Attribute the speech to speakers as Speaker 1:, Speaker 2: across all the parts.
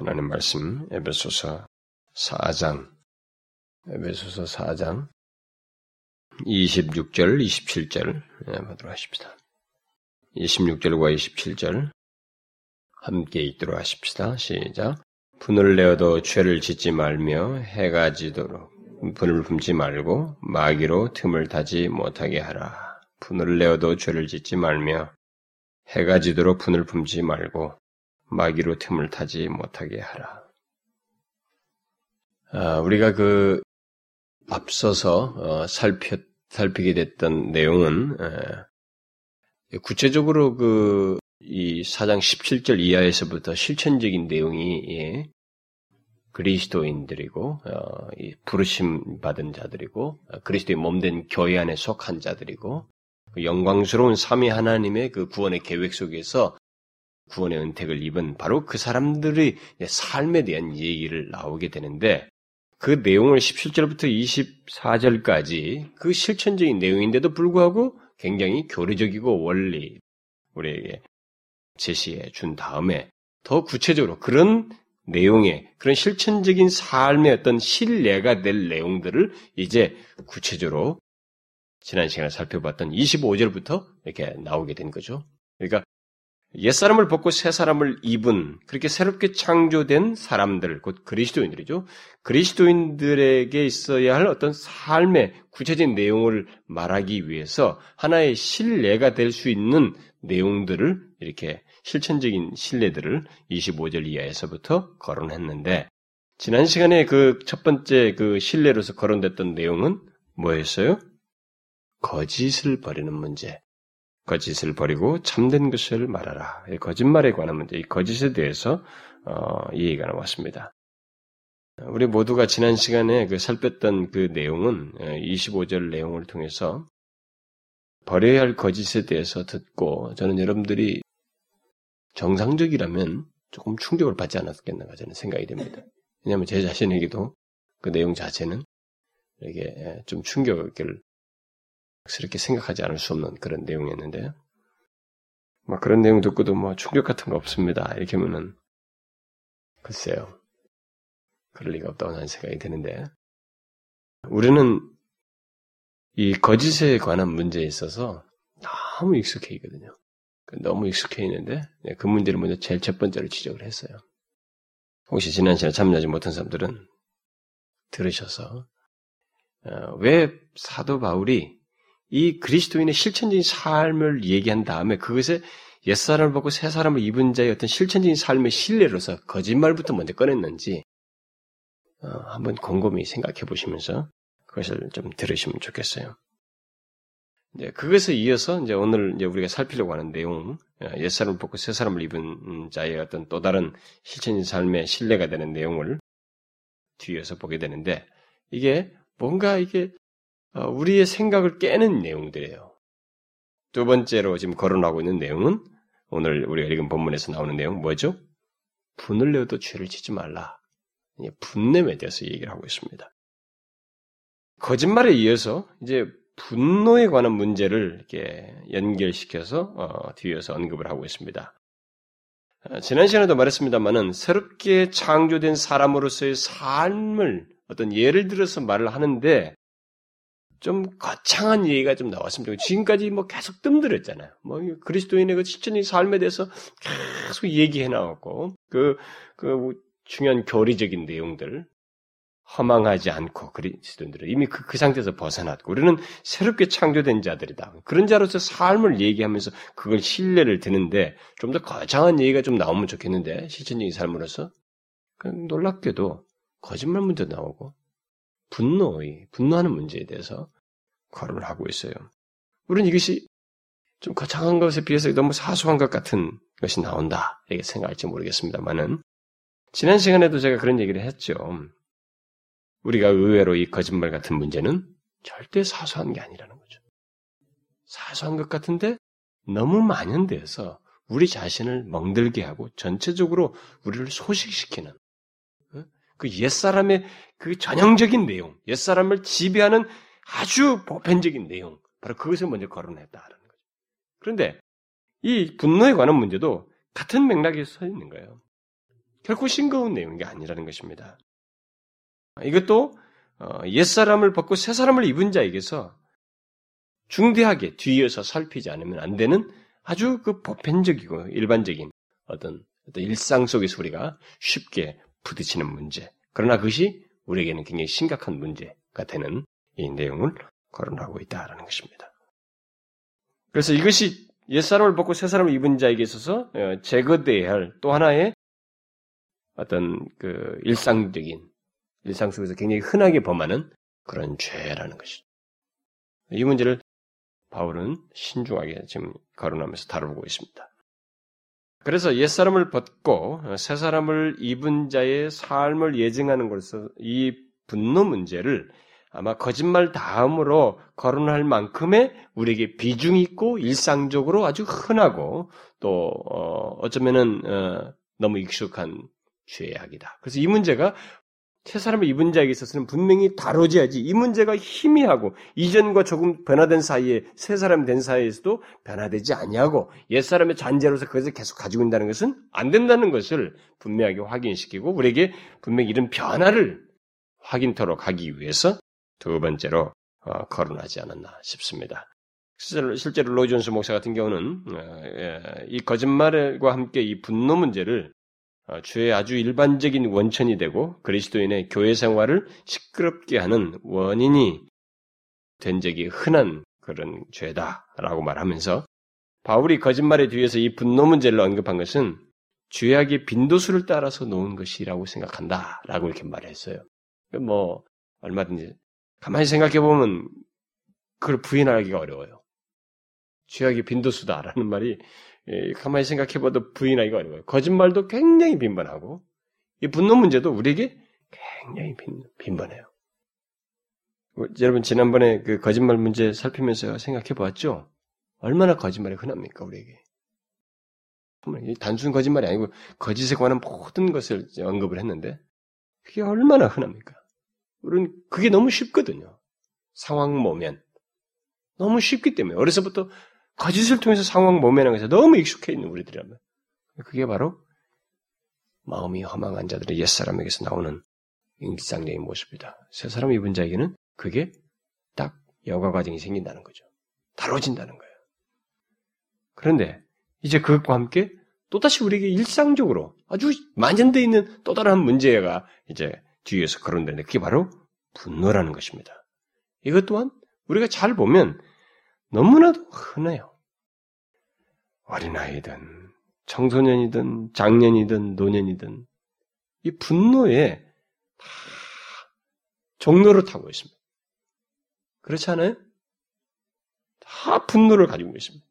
Speaker 1: 하나님 말씀 에베소서 4장 에베소서 4장 26절, 27절 보도록 하십시다. 26절과 27절 함께 읽도록 하십시다. 시작. 분을 내어도 죄를 짓지 말며 해가 지도록 분을 품지 말고 마귀로 틈을 타지 못하게 하라. 분을 내어도 죄를 짓지 말며 해가 지도록 분을 품지 말고 마귀로 틈을 타지 못하게 하라. 아, 우리가 그 앞서서 어, 살펴 살피게 됐던 내용은 에, 구체적으로 그 이 사장 17절 이하에서부터 실천적인 내용이 예, 그리스도인들이고 어, 부르심 받은 자들이고 어, 그리스도의 몸된 교회 안에 속한 자들이고 그 영광스러운 삼위 하나님의 그 구원의 계획 속에서 구원의 은택을 입은 바로 그 사람들의 삶에 대한 얘기를 나오게 되는데 그 내용을 17절부터 24절까지 그 실천적인 내용인데도 불구하고 굉장히 교리적이고 원리 우리에게 제시해 준 다음에 더 구체적으로 그런 내용의 그런 실천적인 삶의 어떤 신뢰가 될 내용들을 이제 구체적으로 지난 시간에 살펴봤던 25절부터 이렇게 나오게 된 거죠. 그러니까 옛사람을 벗고 새 사람을 입은 그렇게 새롭게 창조된 사람들, 곧 그리스도인들이죠. 그리스도인들에게 있어야 할 어떤 삶의 구체적인 내용을 말하기 위해서 하나의 신뢰가 될 수 있는 내용들을 이렇게 실천적인 신뢰들을 25절 이하에서부터 거론했는데 지난 시간에 그 첫 번째 그 신뢰로서 거론됐던 내용은 뭐였어요? 거짓을 버리는 문제. 거짓을 버리고 참된 것을 말하라. 거짓말에 관한 문제, 이 거짓에 대해서 어, 이 얘기가 나왔습니다. 우리 모두가 지난 시간에 그 살폈던 그 내용은 25절 어, 내용을 통해서 버려야 할 거짓에 대해서 듣고 저는 여러분들이 정상적이라면 조금 충격을 받지 않았겠는가 저는 생각이 됩니다. 왜냐하면 제 자신에게도 그 내용 자체는 이게 좀 충격을 스럽게 생각하지 않을 수 없는 그런 내용이었는데, 뭐 그런 내용 듣고도 뭐 충격 같은 거 없습니다. 이렇게 하면은, 글쎄요. 그럴 리가 없다고 하는 생각이 드는데, 우리는 이 거짓에 관한 문제에 있어서 너무 익숙해 있거든요. 너무 익숙해 있는데, 네, 그 문제를 먼저 제일 첫 번째로 지적을 했어요. 혹시 지난 시간에 참여하지 못한 사람들은 들으셔서, 어, 왜 사도 바울이 이 그리스도인의 실천적인 삶을 얘기한 다음에 그것에 옛사람을 벗고 새사람을 입은 자의 어떤 실천적인 삶의 신뢰로서 거짓말부터 먼저 꺼냈는지 어, 한번 곰곰이 생각해 보시면서 그것을 좀 들으시면 좋겠어요. 이 그것에 이어서 이제 오늘 이제 우리가 살피려고 하는 내용, 어, 옛사람을 벗고 새사람을 입은 자의 어떤 또 다른 실천적인 삶의 신뢰가 되는 내용을 뒤에서 보게 되는데 이게 뭔가 이게 어, 우리의 생각을 깨는 내용들이에요. 두 번째로 지금 거론하고 있는 내용은 오늘 우리가 읽은 본문에서 나오는 내용 뭐죠? 분을 내어도 죄를 짓지 말라. 분냄에 대해서 얘기를 하고 있습니다. 거짓말에 이어서 이제 분노에 관한 문제를 이렇게 연결시켜서 어, 뒤에서 언급을 하고 있습니다. 어, 지난 시간에도 말했습니다만은 새롭게 창조된 사람으로서의 삶을 어떤 예를 들어서 말을 하는데 좀 거창한 얘기가 좀 좋겠어요. 지금까지 뭐 계속 뜸들였잖아요. 뭐 그리스도인의 그 실천의 삶에 대해서 계속 얘기해 나왔고 그, 그 중요한 교리적인 내용들 허망하지 않고 그리스도인들은 이미 그, 그 상태에서 벗어났고 우리는 새롭게 창조된 자들이다. 그런 자로서 삶을 얘기하면서 그걸 신뢰를 드는데 좀 더 거창한 얘기가 좀 나오면 좋겠는데 실천적인 삶으로서 놀랍게도 거짓말 문제 나오고 분노의, 분노하는 문제에 대해서 거론을 하고 있어요. 우리는 이것이 좀 거창한 것에 비해서 너무 사소한 것 같은 것이 나온다. 이렇게 생각할지 모르겠습니다만은, 지난 시간에도 제가 그런 얘기를 했죠. 우리가 의외로 이 거짓말 같은 문제는 절대 사소한 게 아니라는 거죠. 사소한 것 같은데 너무 만연돼서 우리 자신을 멍들게 하고 전체적으로 우리를 소식시키는 그 옛사람의 그 전형적인 내용, 옛사람을 지배하는 아주 보편적인 내용, 바로 그것을 먼저 거론했다는 거죠. 그런데 이 분노에 관한 문제도 같은 맥락에 서 있는 거예요. 결코 싱거운 내용이 아니라는 것입니다. 이것도 어, 옛사람을 벗고 새사람을 입은 자에게서 중대하게 뒤에서 살피지 않으면 안 되는 아주 그 보편적이고 일반적인 어떤, 어떤 일상 속에서 우리가 쉽게 부딪히는 문제. 그러나 그것이 우리에게는 굉장히 심각한 문제가 되는 이 내용을 거론하고 있다라는 것입니다. 그래서 이것이 옛사람을 벗고 새사람을 입은 자에게 있어서 어, 제거돼야 할 또 하나의 어떤 그 일상적인 일상 속에서 굉장히 흔하게 범하는 그런 죄라는 것이죠. 이 문제를 바울은 신중하게 지금 거론하면서 다루고 있습니다. 그래서 옛사람을 벗고 새사람을 입은 자의 삶을 예증하는 것으로 이 분노 문제를 아마 거짓말 다음으로 거론할 만큼의 우리에게 비중 있고 일상적으로 아주 흔하고 또 어, 어쩌면은 어, 너무 익숙한 죄악이다. 그래서 이 문제가 새 사람을 입은 자에게 있어서는 분명히 다뤄져야지 이 문제가 희미하고 이전과 조금 변화된 사이에 새 사람 된 사이에서도 변화되지 아니하고 옛 사람의 잔재로서 그것을 계속 가지고 있다는 것은 안 된다는 것을 분명하게 확인시키고 우리에게 분명히 이런 변화를 확인토록 하기 위해서 두 번째로 어, 거론하지 않았나 싶습니다. 실제로, 실제로 로이존스 목사 같은 경우는 어, 예, 이 거짓말과 함께 이 분노 문제를 어, 주의 아주 일반적인 원천이 되고 그리스도인의 교회 생활을 시끄럽게 하는 원인이 된 적이 흔한 그런 죄다라고 말하면서 바울이 거짓말의 뒤에서 이 분노 문제를 언급한 것은 죄악의 빈도수를 따라서 놓은 것이라고 생각한다 라고 이렇게 말했어요. 뭐 얼마든지 가만히 생각해 보면 그걸 부인하기가 어려워요. 죄악의 빈도수다라는 말이 예, 가만히 생각해봐도 부인하기가 어려워요. 거짓말도 굉장히 빈번하고 이 분노 문제도 우리에게 굉장히 빈, 빈번해요. 뭐, 여러분 지난번에 그 거짓말 문제 살피면서 생각해 보았죠? 얼마나 거짓말이 흔합니까 우리에게? 단순 거짓말이 아니고 거짓에 관한 모든 것을 언급을 했는데 그게 얼마나 흔합니까? 우리는 그게 너무 쉽거든요. 상황 모면 너무 쉽기 때문에 어려서부터 거짓을 통해서 상황 모면하는 것에 너무 익숙해 있는 우리들이라면 그게 바로 마음이 허망한 자들의 옛사람에게서 나오는 일상적인 모습이다. 새 사람 입은 자에게는 그게 딱 여가 과정이 생긴다는 거죠. 다뤄진다는 거예요. 그런데 이제 그것과 함께 또다시 우리에게 일상적으로 아주 만연되어 있는 또 다른 문제가 이제 뒤에서 거론되는데 그게 바로 분노라는 것입니다. 이것 또한 우리가 잘 보면 너무나도 흔해요. 어린아이든 청소년이든 장년이든 노년이든 이 분노에 다 종로를 타고 있습니다. 그렇지 않아요? 다 분노를 가지고 있습니다.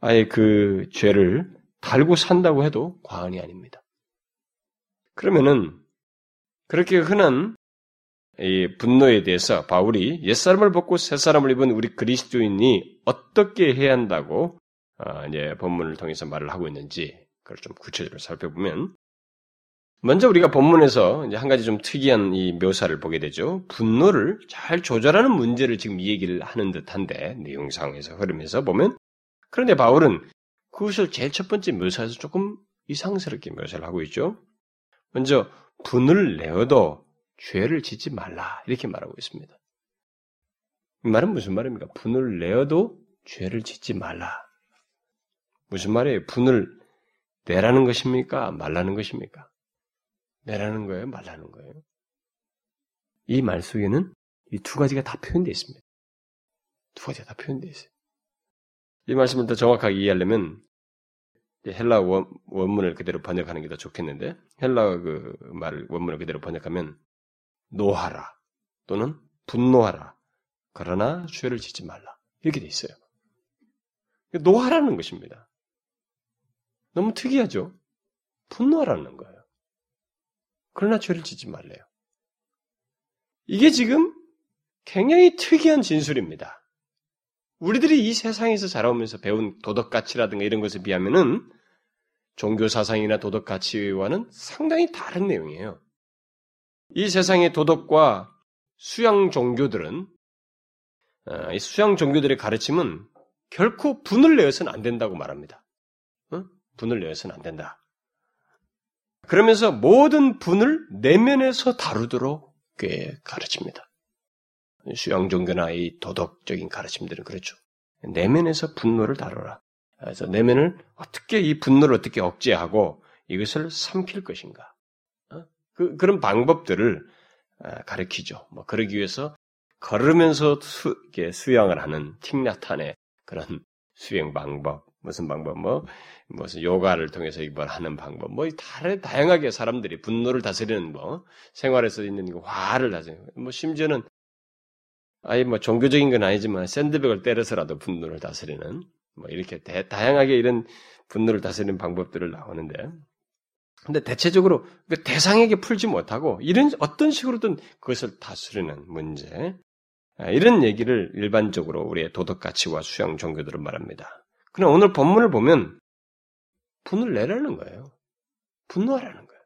Speaker 1: 아예 그 죄를 달고 산다고 해도 과언이 아닙니다. 그러면은 그렇게 흔한 이 분노에 대해서 바울이 옛사람을 벗고 새사람을 입은 우리 그리스도인이 어떻게 해야 한다고 어, 이제 본문을 통해서 말을 하고 있는지 그걸 좀 구체적으로 살펴보면 먼저 우리가 본문에서 이제 한 가지 좀 특이한 이 묘사를 보게 되죠. 분노를 잘 조절하는 문제를 지금 이 얘기를 하는 듯한데 내용상에서 흐름에서 보면 그런데 바울은 그것을 제일 첫 번째 묘사에서 조금 이상스럽게 묘사를 하고 있죠. 먼저 분을 내어도 죄를 짓지 말라 이렇게 말하고 있습니다. 이 말은 무슨 말입니까? 분을 내어도 죄를 짓지 말라. 무슨 말이에요? 분을 내라는 것입니까? 말라는 것입니까? 내라는 거예요? 말라는 거예요? 이 말 속에는 이 두 가지가 다 표현되어 있습니다. 두 가지가 다 표현되어 있어요. 이 말씀을 더 정확하게 이해하려면 헬라 원, 문을 그대로 번역하는 게 더 좋겠는데 헬라 그 말을 원문을 그대로 번역하면 노하라 또는 분노하라 그러나 죄를 짓지 말라 이렇게 돼 있어요. 노하라는 것입니다. 너무 특이하죠? 분노하라는 거예요. 그러나 죄를 짓지 말래요. 이게 지금 굉장히 특이한 진술입니다. 우리들이 이 세상에서 자라오면서 배운 도덕 가치라든가 이런 것에 비하면은 종교 사상이나 도덕 가치와는 상당히 다른 내용이에요. 이 세상의 도덕과 수양 종교들은 어, 이 수양 종교들의 가르침은 결코 분을 내어서는 안 된다고 말합니다. 분을 내서는 안 된다. 그러면서 모든 분을 내면에서 다루도록 꽤 가르칩니다. 수양 종교나 이 도덕적인 가르침들은 그렇죠. 내면에서 분노를 다뤄라. 그래서 내면을 어떻게 이 분노를 어떻게 억제하고 이것을 삼킬 것인가. 어? 그, 그런 방법들을 아, 가르치죠. 뭐 그러기 위해서 걸으면서 수, 수양을 하는 틱나탄의 그런 수행 방법, 무슨 방법, 뭐, 무슨 요가를 통해서 이걸 하는 방법, 뭐, 다른, 다양하게 사람들이 분노를 다스리는 뭐, 생활에서 있는 화를 다스리는, 뭐, 심지어는, 아예 뭐, 종교적인 건 아니지만, 샌드백을 때려서라도 분노를 다스리는, 뭐, 이렇게 대, 다양하게 이런 분노를 다스리는 방법들을 나오는데, 근데 대체적으로 그 대상에게 풀지 못하고, 이런, 어떤 식으로든 그것을 다스리는 문제, 아, 이런 얘기를 일반적으로 우리의 도덕 가치와 수양 종교들은 말합니다. 그러나 오늘 본문을 보면 분을 내라는 거예요. 분노하라는 거예요.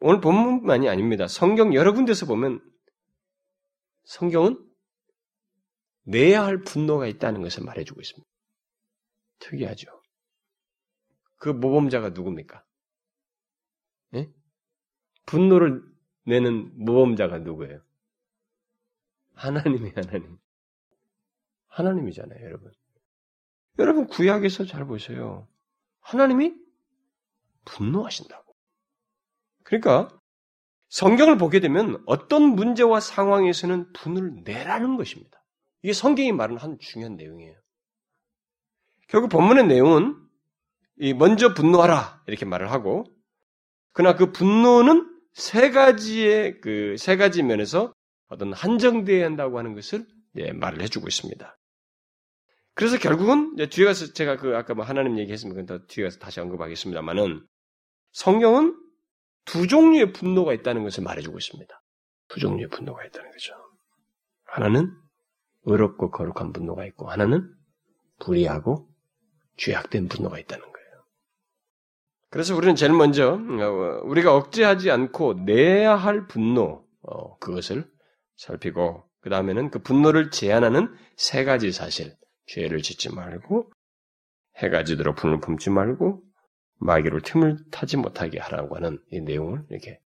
Speaker 1: 오늘 본문만이 아닙니다. 성경 여러 군데서 보면 성경은 내야 할 분노가 있다는 것을 말해주고 있습니다. 특이하죠. 그 모범자가 누굽니까? 예? 분노를 내는 모범자가 누구예요? 하나님이 하나님. 하나님이잖아요, 여러분. 여러분 구약에서 잘 보세요. 하나님이 분노하신다고. 그러니까 성경을 보게 되면 어떤 문제와 상황에서는 분을 내라는 것입니다. 이게 성경이 말하는 한 중요한 내용이에요. 결국 본문의 내용은 먼저 분노하라 이렇게 말을 하고 그러나 그 분노는 세 가지의 그 세 가지 면에서 어떤 한정되어야 한다고 하는 것을 예, 말을 해주고 있습니다. 그래서 결국은 뒤에 가서 제가 그 아까 뭐 하나님 얘기했으면 더 뒤에 가서 다시 언급하겠습니다만은 성경은 두 종류의 분노가 있다는 것을 말해주고 있습니다. 두 종류의 분노가 있다는 거죠. 하나는 의롭고 거룩한 분노가 있고 하나는 불의하고 죄악된 분노가 있다는 거예요. 그래서 우리는 제일 먼저 어, 우리가 억제하지 않고 내야 할 분노 어, 그것을 살피고 그 다음에는 그 분노를 제한하는 세 가지 사실 죄를 짓지 말고 해가 지도록 분을 품지 말고 마귀로 틈을 타지 못하게 하라고 하는 이 내용을 이렇게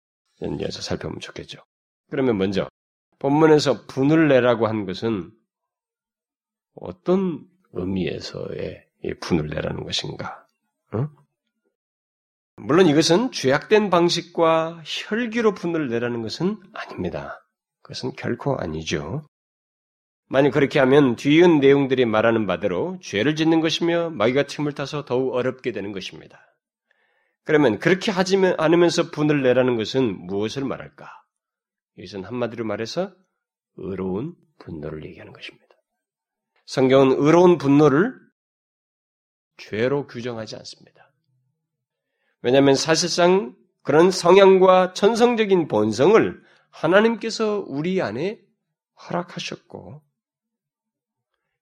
Speaker 1: 연이어서 살펴보면 좋겠죠. 그러면 먼저 본문에서 분을 내라고 한 것은 어떤 의미에서의 분을 내라는 것인가? 어? 물론 이것은 죄악된 방식과 혈기로 분을 내라는 것은 아닙니다. 그것은 결코 아니죠. 만약 그렇게 하면 뒤이은 내용들이 말하는 바대로 죄를 짓는 것이며 마귀가 틈을 타서 더욱 어렵게 되는 것입니다. 그러면 그렇게 하지 않으면서 분을 내라는 것은 무엇을 말할까? 이것은 한마디로 말해서 의로운 분노를 얘기하는 것입니다. 성경은 의로운 분노를 죄로 규정하지 않습니다. 왜냐하면 사실상 그런 성향과 천성적인 본성을 하나님께서 우리 안에 허락하셨고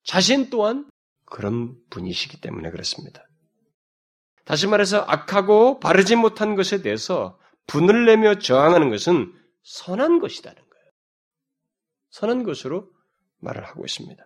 Speaker 1: 자신 또한 그런 분이시기 때문에 그렇습니다. 다시 말해서 악하고 바르지 못한 것에 대해서 분을 내며 저항하는 것은 선한 것이라는 거예요. 선한 것으로 말을 하고 있습니다.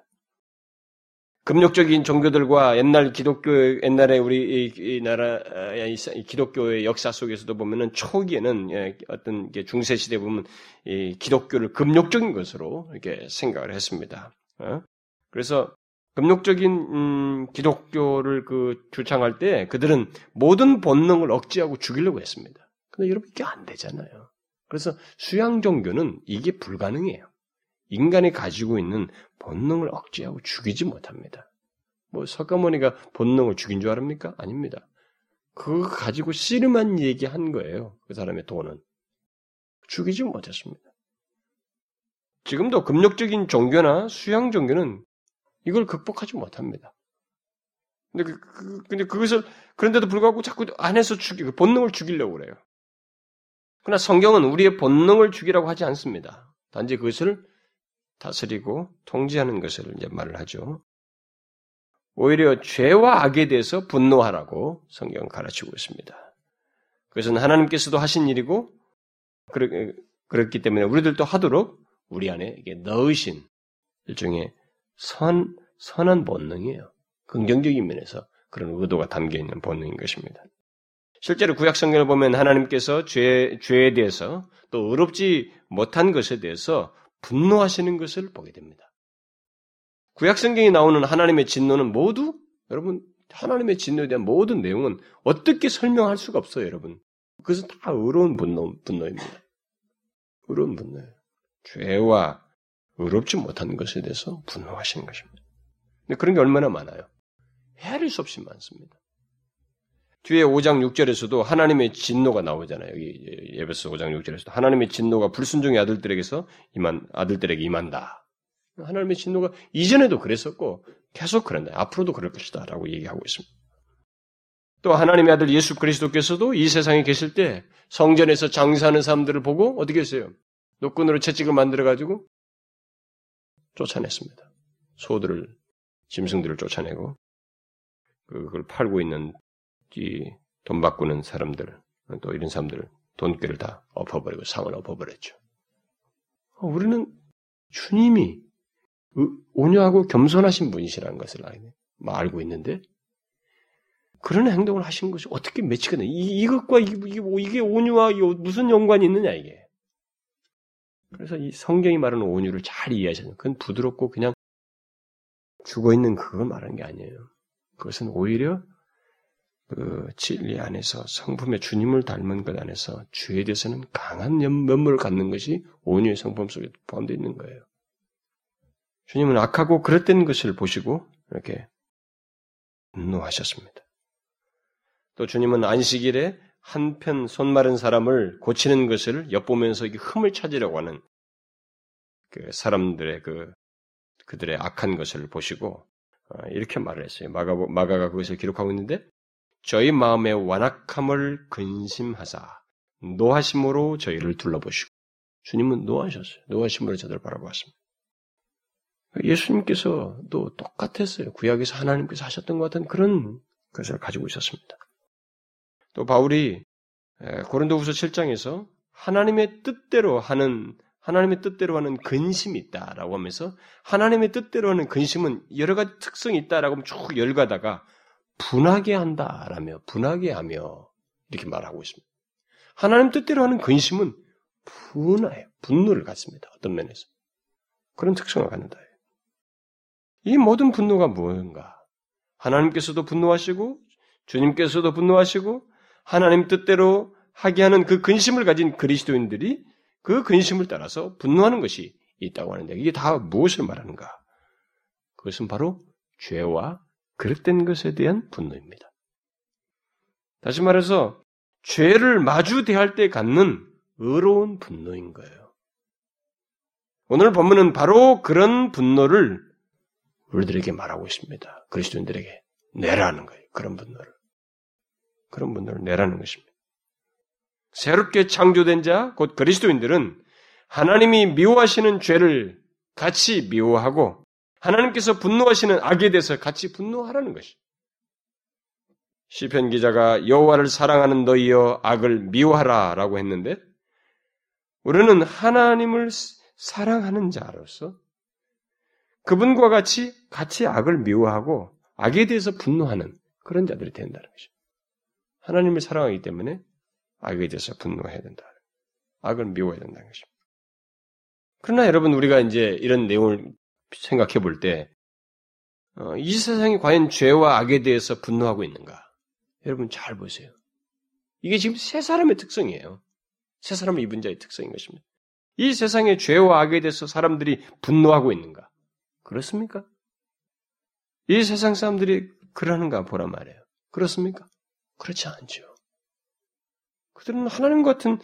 Speaker 1: 금욕적인 종교들과 옛날 기독교 옛날에 우리 이, 나라 이 기독교의 역사 속에서도 보면은 초기에는 예, 어떤 중세 시대 보면 이 기독교를 금욕적인 것으로 이렇게 생각을 했습니다. 어? 그래서 금욕적인 음, 기독교를 그 주창할 때 그들은 모든 본능을 억제하고 죽이려고 했습니다. 근데 여러분 이게 안 되잖아요. 그래서 수양 종교는 이게 불가능해요. 인간이 가지고 있는 본능을 억제하고 죽이지 못합니다. 뭐 석가모니가 본능을 죽인 줄 아닙니까? 아닙니다. 그거 가지고 씨름한 얘기한 거예요. 그 사람의 돈은. 죽이지 못했습니다. 지금도 금욕적인 종교나 수양 종교는 이걸 극복하지 못합니다. 근데, 그, 그, 근데 그것을, 그런데도 불구하고 자꾸 안에서 죽이, 그 본능을 죽이려고 그래요. 그러나 성경은 우리의 본능을 죽이라고 하지 않습니다. 단지 그것을 다스리고 통제하는 것을 이제 말을 하죠. 오히려 죄와 악에 대해서 분노하라고 성경 가르치고 있습니다. 그것은 하나님께서도 하신 일이고 그렇기 때문에 우리들도 하도록 우리 안에 넣으신 일종의 선 선한 본능이에요. 긍정적인 면에서 그런 의도가 담겨 있는 본능인 것입니다. 실제로 구약 성경을 보면 하나님께서 죄, 죄에 대해서 또 의롭지 못한 것에 대해서 분노하시는 것을 보게 됩니다. 구약 성경에 나오는 하나님의 진노는 모두 여러분 하나님의 진노에 대한 모든 내용은 어떻게 설명할 수가 없어요, 여러분. 그것은 다 의로운 분노, 분노입니다. 의로운 분노예요. 죄와 의롭지 못한 것에 대해서 분노하시는 것입니다. 근데 그런 게 얼마나 많아요. 헤아릴 수 없이 많습니다. 뒤에 5장 6절에서도 하나님의 진노가 나오잖아요. 여기 예배서 5장 6절에서도 하나님의 진노가 불순종의 아들들에게서 임한 아들들에게 임한다. 하나님의 진노가 이전에도 그랬었고 계속 그런다. 앞으로도 그럴 것이다라고 얘기하고 있습니다. 또 하나님의 아들 예수 그리스도께서도 이 세상에 계실 때 성전에서 장사하는 사람들을 보고 어떻게 했어요? 노끈으로 채찍을 만들어 가지고 쫓아냈습니다. 소들을 짐승들을 쫓아내고 그걸 팔고 있는 이 돈 바꾸는 사람들 또 이런 사람들 돈꾀를 다 엎어버리고 상을 엎어버렸죠. 우리는 주님이 온유하고 겸손하신 분이시라는 것을 알고 있는데 그런 행동을 하신 것이 어떻게 매치가 돼? 이, 이것과 이게, 온유와 무슨 연관이 있느냐 이게. 그래서 이 성경이 말하는 온유를 잘 이해하셔야. 그건 부드럽고 그냥 죽어 있는 그걸 말하는 게 아니에요. 그것은 오히려 그 진리 안에서 성품의 주님을 닮은 것 안에서 주에 대해서는 강한 면모를 갖는 것이 온유의 성품 속에 포함되어 있는 거예요. 주님은 악하고 그릇된 것을 보시고 이렇게 분노하셨습니다. 또 주님은 안식일에 한편 손 마른 사람을 고치는 것을 엿보면서 흠을 찾으려고 하는 그 사람들의 그 그들의 악한 것을 보시고 어, 이렇게 말을 했어요. 마가 마가가 그것을 기록하고 있는데 저희 마음의 완악함을 근심하사 노하심으로 저희를 둘러보시고 주님은 노하셨어요. 노하심으로 저들을 바라보았습니다. 예수님께서도 똑같았어요. 구약에서 하나님께서 하셨던 것 같은 그런 것을 가지고 있었습니다. 또 바울이 고린도후서 7장에서 하나님의 뜻대로 하는 하나님의 뜻대로 하는 근심이 있다라고 하면서 하나님의 뜻대로 하는 근심은 여러 가지 특성이 있다라고 쭉 열가다가 분하게 한다라며 분하게 하며 이렇게 말하고 있습니다. 하나님 뜻대로 하는 근심은 분해요. 분노를 갖습니다. 어떤 면에서. 그런 특성을 갖는다. 이 모든 분노가 무엇인가? 하나님께서도 분노하시고 주님께서도 분노하시고 하나님 뜻대로 하게 하는 그 근심을 가진 그리스도인들이 그 근심을 따라서 분노하는 것이 있다고 하는데 이게 다 무엇을 말하는가? 그것은 바로 죄와 그릇된 것에 대한 분노입니다. 다시 말해서 죄를 마주 대할 때 갖는 의로운 분노인 거예요. 오늘 본문은 바로 그런 분노를 우리들에게 말하고 있습니다. 그리스도인들에게 내라는 거예요. 그런 분노를. 그런 분노를 내라는 것입니다. 새롭게 창조된 자, 곧 그리스도인들은 하나님이 미워하시는 죄를 같이 미워하고 하나님께서 분노하시는 악에 대해서 같이 분노하라는 것이. 시편 기자가 여호와를 사랑하는 너희여 악을 미워하라라고 했는데 우리는 하나님을 사랑하는 자로서 그분과 같이 같이 악을 미워하고 악에 대해서 분노하는 그런 자들이 된다는 것이. 하나님을 사랑하기 때문에 악에 대해서 분노해야 된다. 악을 미워해야 된다는 것입니다. 그러나 여러분 우리가 이제 이런 내용을 생각해 볼 때, 어, 이 세상이 과연 죄와 악에 대해서 분노하고 있는가? 여러분 잘 보세요. 이게 지금 세 사람의 특성이에요. 세 사람을 입은 자의 특성인 것입니다. 이 세상의 죄와 악에 대해서 사람들이 분노하고 있는가? 그렇습니까? 이 세상 사람들이 그러는가 보란 말이에요. 그렇습니까? 그렇지 않죠. 그들은 하나님 같은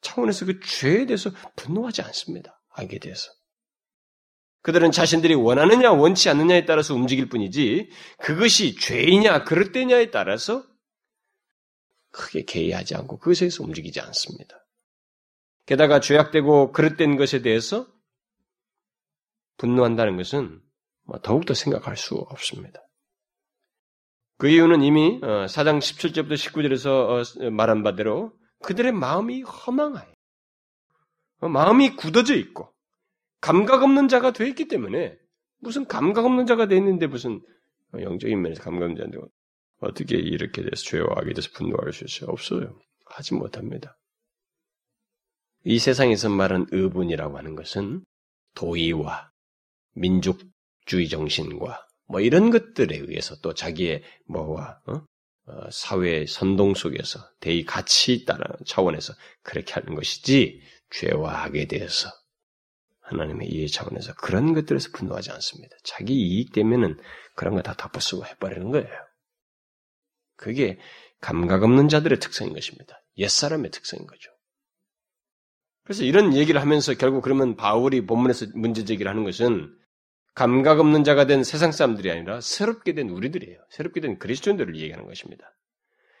Speaker 1: 차원에서 그 죄에 대해서 분노하지 않습니다. 악에 대해서. 그들은 자신들이 원하느냐 원치 않느냐에 따라서 움직일 뿐이지 그것이 죄이냐 그릇되냐에 따라서 크게 개의하지 않고 그것에서 움직이지 않습니다. 게다가 죄악되고 그릇된 것에 대해서 분노한다는 것은 뭐 더욱더 생각할 수 없습니다. 그 이유는 이미 4장 어, 17절부터 19절에서 어, 말한 바대로 그들의 마음이 허망하여 어, 마음이 굳어져 있고 감각 없는 자가 되어 있기 때문에 무슨 감각 없는 자가 되어 있는데 무슨 영적인 면에서 감각 없는 자인데 어떻게 이렇게 돼서 죄와 악에 대해서 분노할 수 있어요? 없어요. 하지 못합니다. 이 세상에서 말하는 의분이라고 하는 것은 도의와 민족주의 정신과 뭐 이런 것들에 의해서 또 자기의 뭐와 어? 어, 사회 선동 속에서 대의 가치 따라 차원에서 그렇게 하는 것이지 죄와 악에 대해서 하나님의 이해 차원에서 그런 것들에서 분노하지 않습니다. 자기 이익 때문에는 그런 거 다 덮어쓰고 해버리는 거예요. 그게 감각 없는 자들의 특성인 것입니다. 옛사람의 특성인 거죠. 그래서 이런 얘기를 하면서 결국 그러면 바울이 본문에서 문제 제기를 하는 것은 감각 없는 자가 된 세상 사람들이 아니라 새롭게 된 우리들이에요. 새롭게 된 그리스도인들을 얘기하는 것입니다.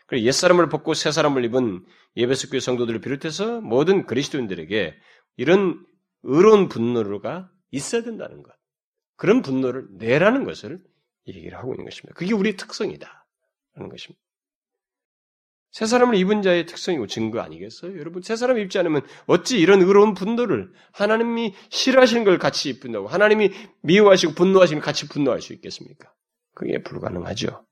Speaker 1: 그리고 옛사람을 벗고 새사람을 입은 예배스 교회 성도들을 비롯해서 모든 그리스도인들에게 이런 의로운 분노가 있어야 된다는 것. 그런 분노를 내라는 것을 얘기를 하고 있는 것입니다. 그게 우리의 특성이다. 하는 것입니다. 새 사람을 입은 자의 특성이고 증거 아니겠어요? 여러분, 새 사람 입지 않으면 어찌 이런 의로운 분노를 하나님이 싫어하시는 걸 같이 입는다고 하나님이 미워하시고 분노하시는 같이 분노할 수 있겠습니까? 그게 불가능하죠.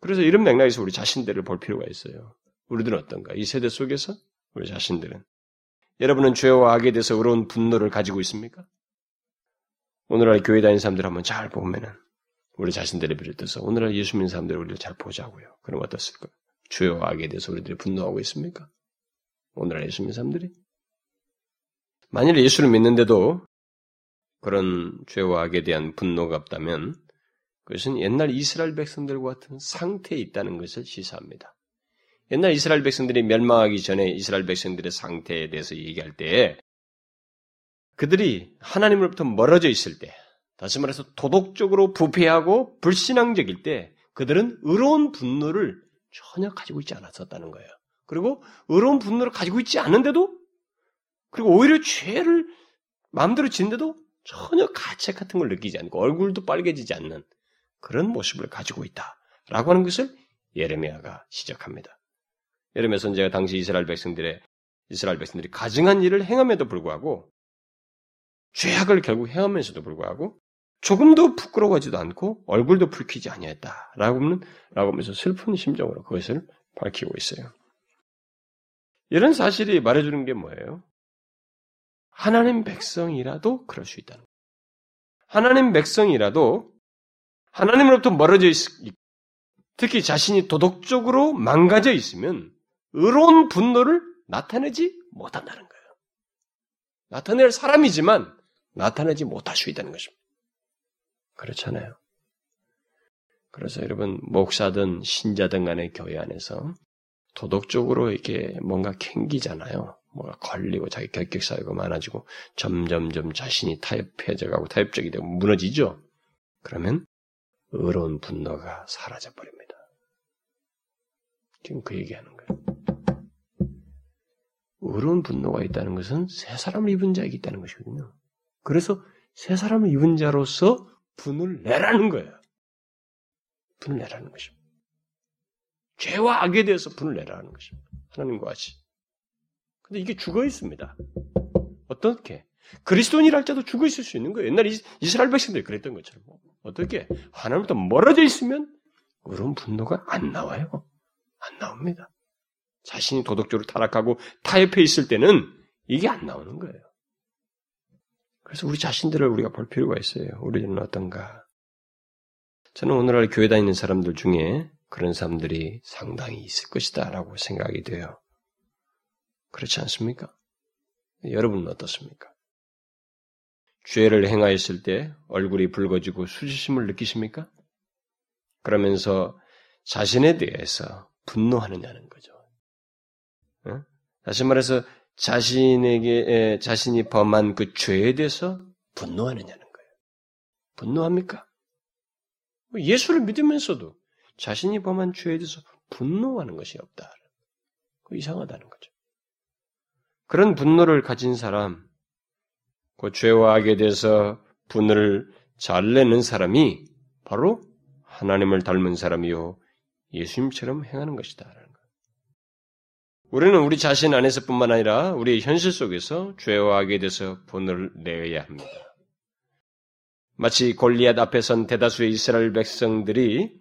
Speaker 1: 그래서 이런 맥락에서 우리 자신들을 볼 필요가 있어요. 우리들은 어떤가? 이 세대 속에서 우리 자신들은 여러분은 죄와 악에 대해서 의로운 분노를 가지고 있습니까? 오늘날 교회 다니는 사람들 한번 잘 보면은 우리 자신들을 비롯해서 오늘날 예수 믿는 사람들 우리를 잘 보자고요. 그럼 어떻을까요? 죄와 악에 대해서 우리들이 분노하고 있습니까? 오늘날 예수 믿는 사람들이? 만일 예수를 믿는데도 그런 죄와 악에 대한 분노가 없다면 그것은 옛날 이스라엘 백성들과 같은 상태에 있다는 것을 시사합니다. 옛날 이스라엘 백성들이 멸망하기 전에 이스라엘 백성들의 상태에 대해서 얘기할 때 그들이 하나님으로부터 멀어져 있을 때, 다시 말해서 도덕적으로 부패하고 불신앙적일 때 그들은 의로운 분노를 전혀 가지고 있지 않았었다는 거예요. 그리고 의로운 분노를 가지고 있지 않은데도 그리고 오히려 죄를 마음대로 짓는데도 전혀 가책 같은 걸 느끼지 않고 얼굴도 빨개지지 않는 그런 모습을 가지고 있다라고 하는 것을 예레미야가 시작합니다. 예레미야 선제가 당시 이스라엘 백성들의 이스라엘 백성들이 가증한 일을 행함에도 불구하고 죄악을 결국 행하면서도 불구하고 조금도 부끄러워하지도 않고 얼굴도 붉히지 아니했다라고 하면 라고 하면서 슬픈 심정으로 그것을 밝히고 있어요. 이런 사실이 말해주는 게 뭐예요? 하나님 백성이라도 그럴 수 있다는 거예요. 하나님 백성이라도 하나님으로부터 멀어져 있, 특히 자신이 도덕적으로 망가져 있으면 의로운 분노를 나타내지 못한다는 거예요. 나타낼 사람이지만 나타내지 못할 수 있다는 것입니다. 그렇잖아요. 그래서 여러분 목사든 신자든 간의 교회 안에서 도덕적으로 이렇게 뭔가 캥기잖아요. 뭔가 걸리고 자기 결격 사유가 많아지고 점점점 자신이 타협해져 가고 타협적이 되고 무너지죠. 그러면 의로운 분노가 사라져 버립니다. 지금 그 얘기하는 거예요. 의로운 분노가 있다는 것은 새 사람을 입은 자에게 있다는 것이거든요. 그래서 새 사람을 입은 자로서 분을 내라는 거예요. 분을 내라는 것입니다. 죄와 악에 대해서 분을 내라는 것입니다. 하나님과 같이. 근데 이게 죽어 있습니다. 어떻게? 그리스도인이라 할때도 죽어 있을 수 있는 거예요. 옛날 이스라엘 백성들이 그랬던 것처럼. 어떻게? 하나님부터 멀어져 있으면 그런 분노가 안 나와요. 안 나옵니다. 자신이 도덕적으로 타락하고 타협해 있을 때는 이게 안 나오는 거예요. 그래서 우리 자신들을 우리가 볼 필요가 있어요. 우리는 어떤가? 저는 오늘날 교회 다니는 사람들 중에 그런 사람들이 상당히 있을 것이다 라고 생각이 돼요. 그렇지 않습니까? 여러분은 어떻습니까? 죄를 행하였을 때 얼굴이 붉어지고 수치심을 느끼십니까? 그러면서 자신에 대해서 분노하느냐는 거죠. 다시 말해서 자신에게 자신이 범한 그 죄에 대해서 분노하느냐는 거예요. 분노합니까? 뭐 예수를 믿으면서도 자신이 범한 죄에 대해서 분노하는 것이 없다. 그 이상하다는 거죠. 그런 분노를 가진 사람, 그 죄와 악에 대해서 분노를 잘 내는 사람이 바로 하나님을 닮은 사람이요 예수님처럼 행하는 것이다. 우리는 우리 자신 안에서뿐만 아니라 우리 현실 속에서 죄와 악에 대해서 분을 내야 합니다. 마치 골리앗 앞에 선 대다수의 이스라엘 백성들이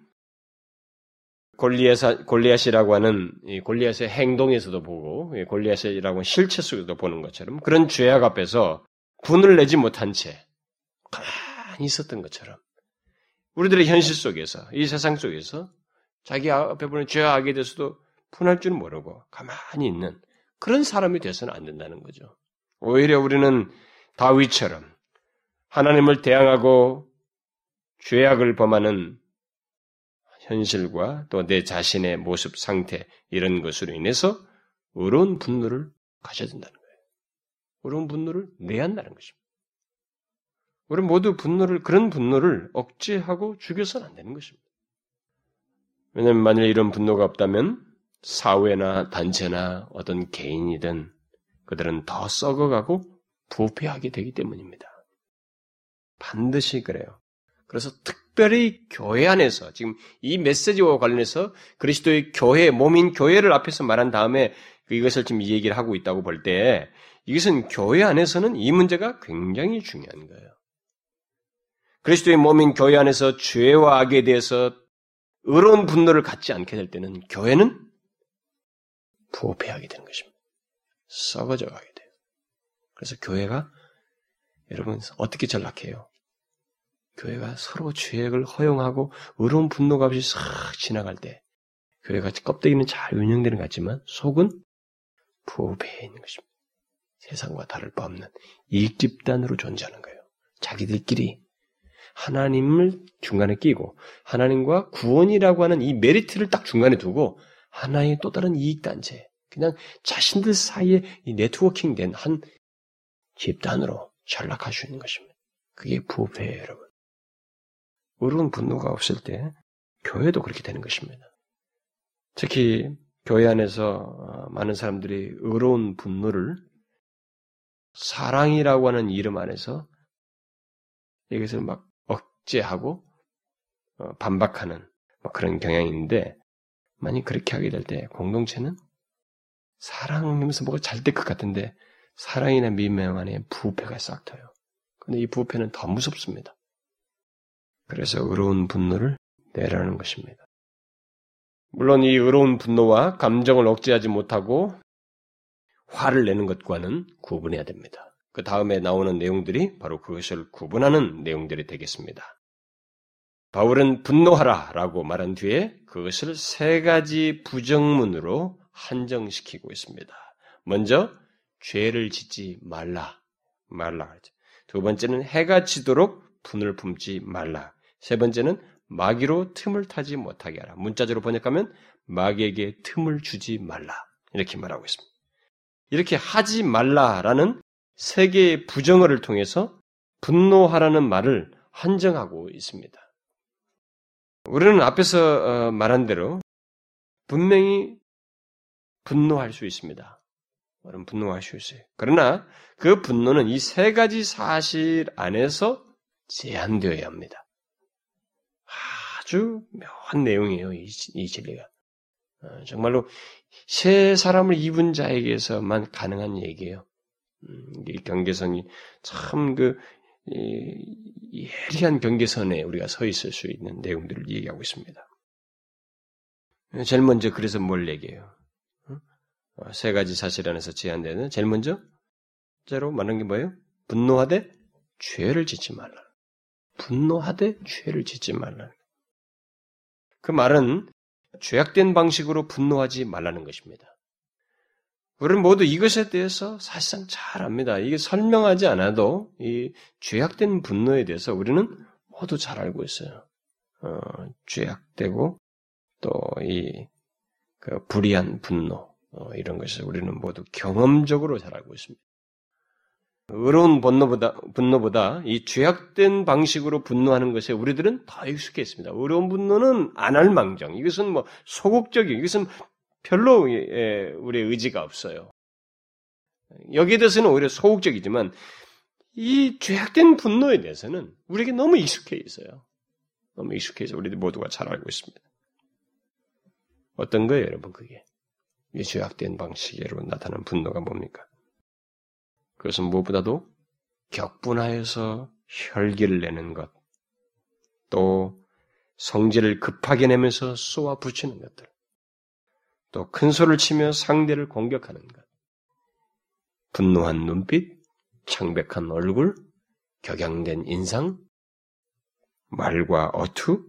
Speaker 1: 골리앗, 골리앗이라고 하는 이 골리앗의 행동에서도 보고 골리앗이라고 하는 실체 속에서도 보는 것처럼 그런 죄악 앞에서 분을 내지 못한 채 가만히 있었던 것처럼 우리들의 현실 속에서 이 세상 속에서 자기 앞에 보는 죄악에 대해서도 분할 줄 모르고 가만히 있는 그런 사람이 되어서는 안 된다는 거죠. 오히려 우리는 다윗처럼 하나님을 대항하고 죄악을 범하는 현실과 또 내 자신의 모습 상태 이런 것으로 인해서 의로운 분노를 가져야 된다는 거예요. 의로운 분노를 내야 한다는 것입니다. 우리 모두 분노를 그런 분노를 억제하고 죽여서는 안 되는 것입니다. 왜냐하면 만일 이런 분노가 없다면 사회나 단체나 어떤 개인이든 그들은 더 썩어가고 부패하게 되기 때문입니다. 반드시 그래요. 그래서 특별히 교회 안에서 지금 이 메시지와 관련해서 그리스도의 교회, 몸인 교회를 앞에서 말한 다음에 이것을 지금 이 얘기를 하고 있다고 볼 때 이것은 교회 안에서는 이 문제가 굉장히 중요한 거예요. 그리스도의 몸인 교회 안에서 죄와 악에 대해서 의로운 분노를 갖지 않게 될 때는 교회는 부패하게 되는 것입니다. 썩어져 가게 돼요. 그래서 교회가 여러분 어떻게 전락해요? 교회가 서로 죄악을 허용하고 의로운 분노가 없이 싹 지나갈 때 교회가 껍데기는 잘 운영되는 것 같지만 속은 부패해 있는 것입니다. 세상과 다를 바 없는 이익 집단으로 존재하는 거예요. 자기들끼리 하나님을 중간에 끼고 하나님과 구원이라고 하는 이 메리트를 딱 중간에 두고 하나의 또 다른 이익 단체, 그냥 자신들 사이에 이 네트워킹 된 한 집단으로 전락할 수 있는 것입니다. 그게 부패예요, 여러분. 의로운 분노가 없을 때 교회도 그렇게 되는 것입니다. 특히 교회 안에서 어, 많은 사람들이 의로운 분노를 사랑이라고 하는 이름 안에서 이것을 막 억제하고 어, 반박하는 뭐 그런 경향이 있는데 만약 그렇게 하게 될 때 공동체는 사랑하면서 뭐가 잘 될 것 같은데 사랑이나 미명 안에 부패가 싹 터요. 근데 이 부패는 더 무섭습니다. 그래서 의로운 분노를 내라는 것입니다. 물론 이 의로운 분노와 감정을 억제하지 못하고 화를 내는 것과는 구분해야 됩니다. 그 다음에 나오는 내용들이 바로 그것을 구분하는 내용들이 되겠습니다. 바울은 분노하라 라고 말한 뒤에 그것을 세 가지 부정문으로 한정시키고 있습니다. 먼저, 죄를 짓지 말라. 말라. 두 번째는 해가 지도록 분을 품지 말라. 세 번째는 마귀로 틈을 타지 못하게 하라. 문자적으로 번역하면 마귀에게 틈을 주지 말라. 이렇게 말하고 있습니다. 이렇게 하지 말라라는 세 개의 부정어를 통해서 분노하라는 말을 한정하고 있습니다. 우리는 앞에서 어, 말한 대로 분명히 분노할 수 있습니다. 여러분 분노할 수 있어요. 그러나 그 분노는 이 세 가지 사실 안에서 제한되어야 합니다. 아주 묘한 내용이에요. 이, 이 진리가. 어, 정말로 새 사람을 입은 자에게서만 가능한 얘기예요. 음, 이 경계선이 참그 예리한 경계선에 우리가 서 있을 수 있는 내용들을 얘기하고 있습니다. 제일 먼저 그래서 뭘 얘기해요? 어, 세 가지 사실 안에서 제한되는 제일 먼저 제로 말하는 게 뭐예요? 분노하되 죄를 짓지 말라. 분노하되 죄를 짓지 말라. 그 말은 죄악된 방식으로 분노하지 말라는 것입니다. 우리는 모두 이것에 대해서 사실상 잘 압니다. 이게 설명하지 않아도 이 죄악된 분노에 대해서 우리는 모두 잘 알고 있어요. 어, 죄악되고 또이 그 불의한 분노 어, 이런 것을 우리는 모두 경험적으로 잘 알고 있습니다. 의로운 분노보다, 분노보다 이 죄악된 방식으로 분노하는 것에 우리들은 더 익숙해 있습니다. 의로운 분노는 안 할 망정. 이것은 뭐 소극적인, 이것은 별로 예, 우리의 의지가 없어요. 여기에 대해서는 오히려 소극적이지만 이 죄악된 분노에 대해서는 우리에게 너무 익숙해 있어요. 너무 익숙해서 우리들 모두가 잘 알고 있습니다. 어떤 거예요, 여러분, 그게? 이 죄악된 방식으로 나타난 분노가 뭡니까? 그것은 무엇보다도 격분하여서 혈기를 내는 것, 또 성질을 급하게 내면서 쏘아 붙이는 것들, 또 큰 소리를 치며 상대를 공격하는 것, 분노한 눈빛, 창백한 얼굴, 격양된 인상, 말과 어투,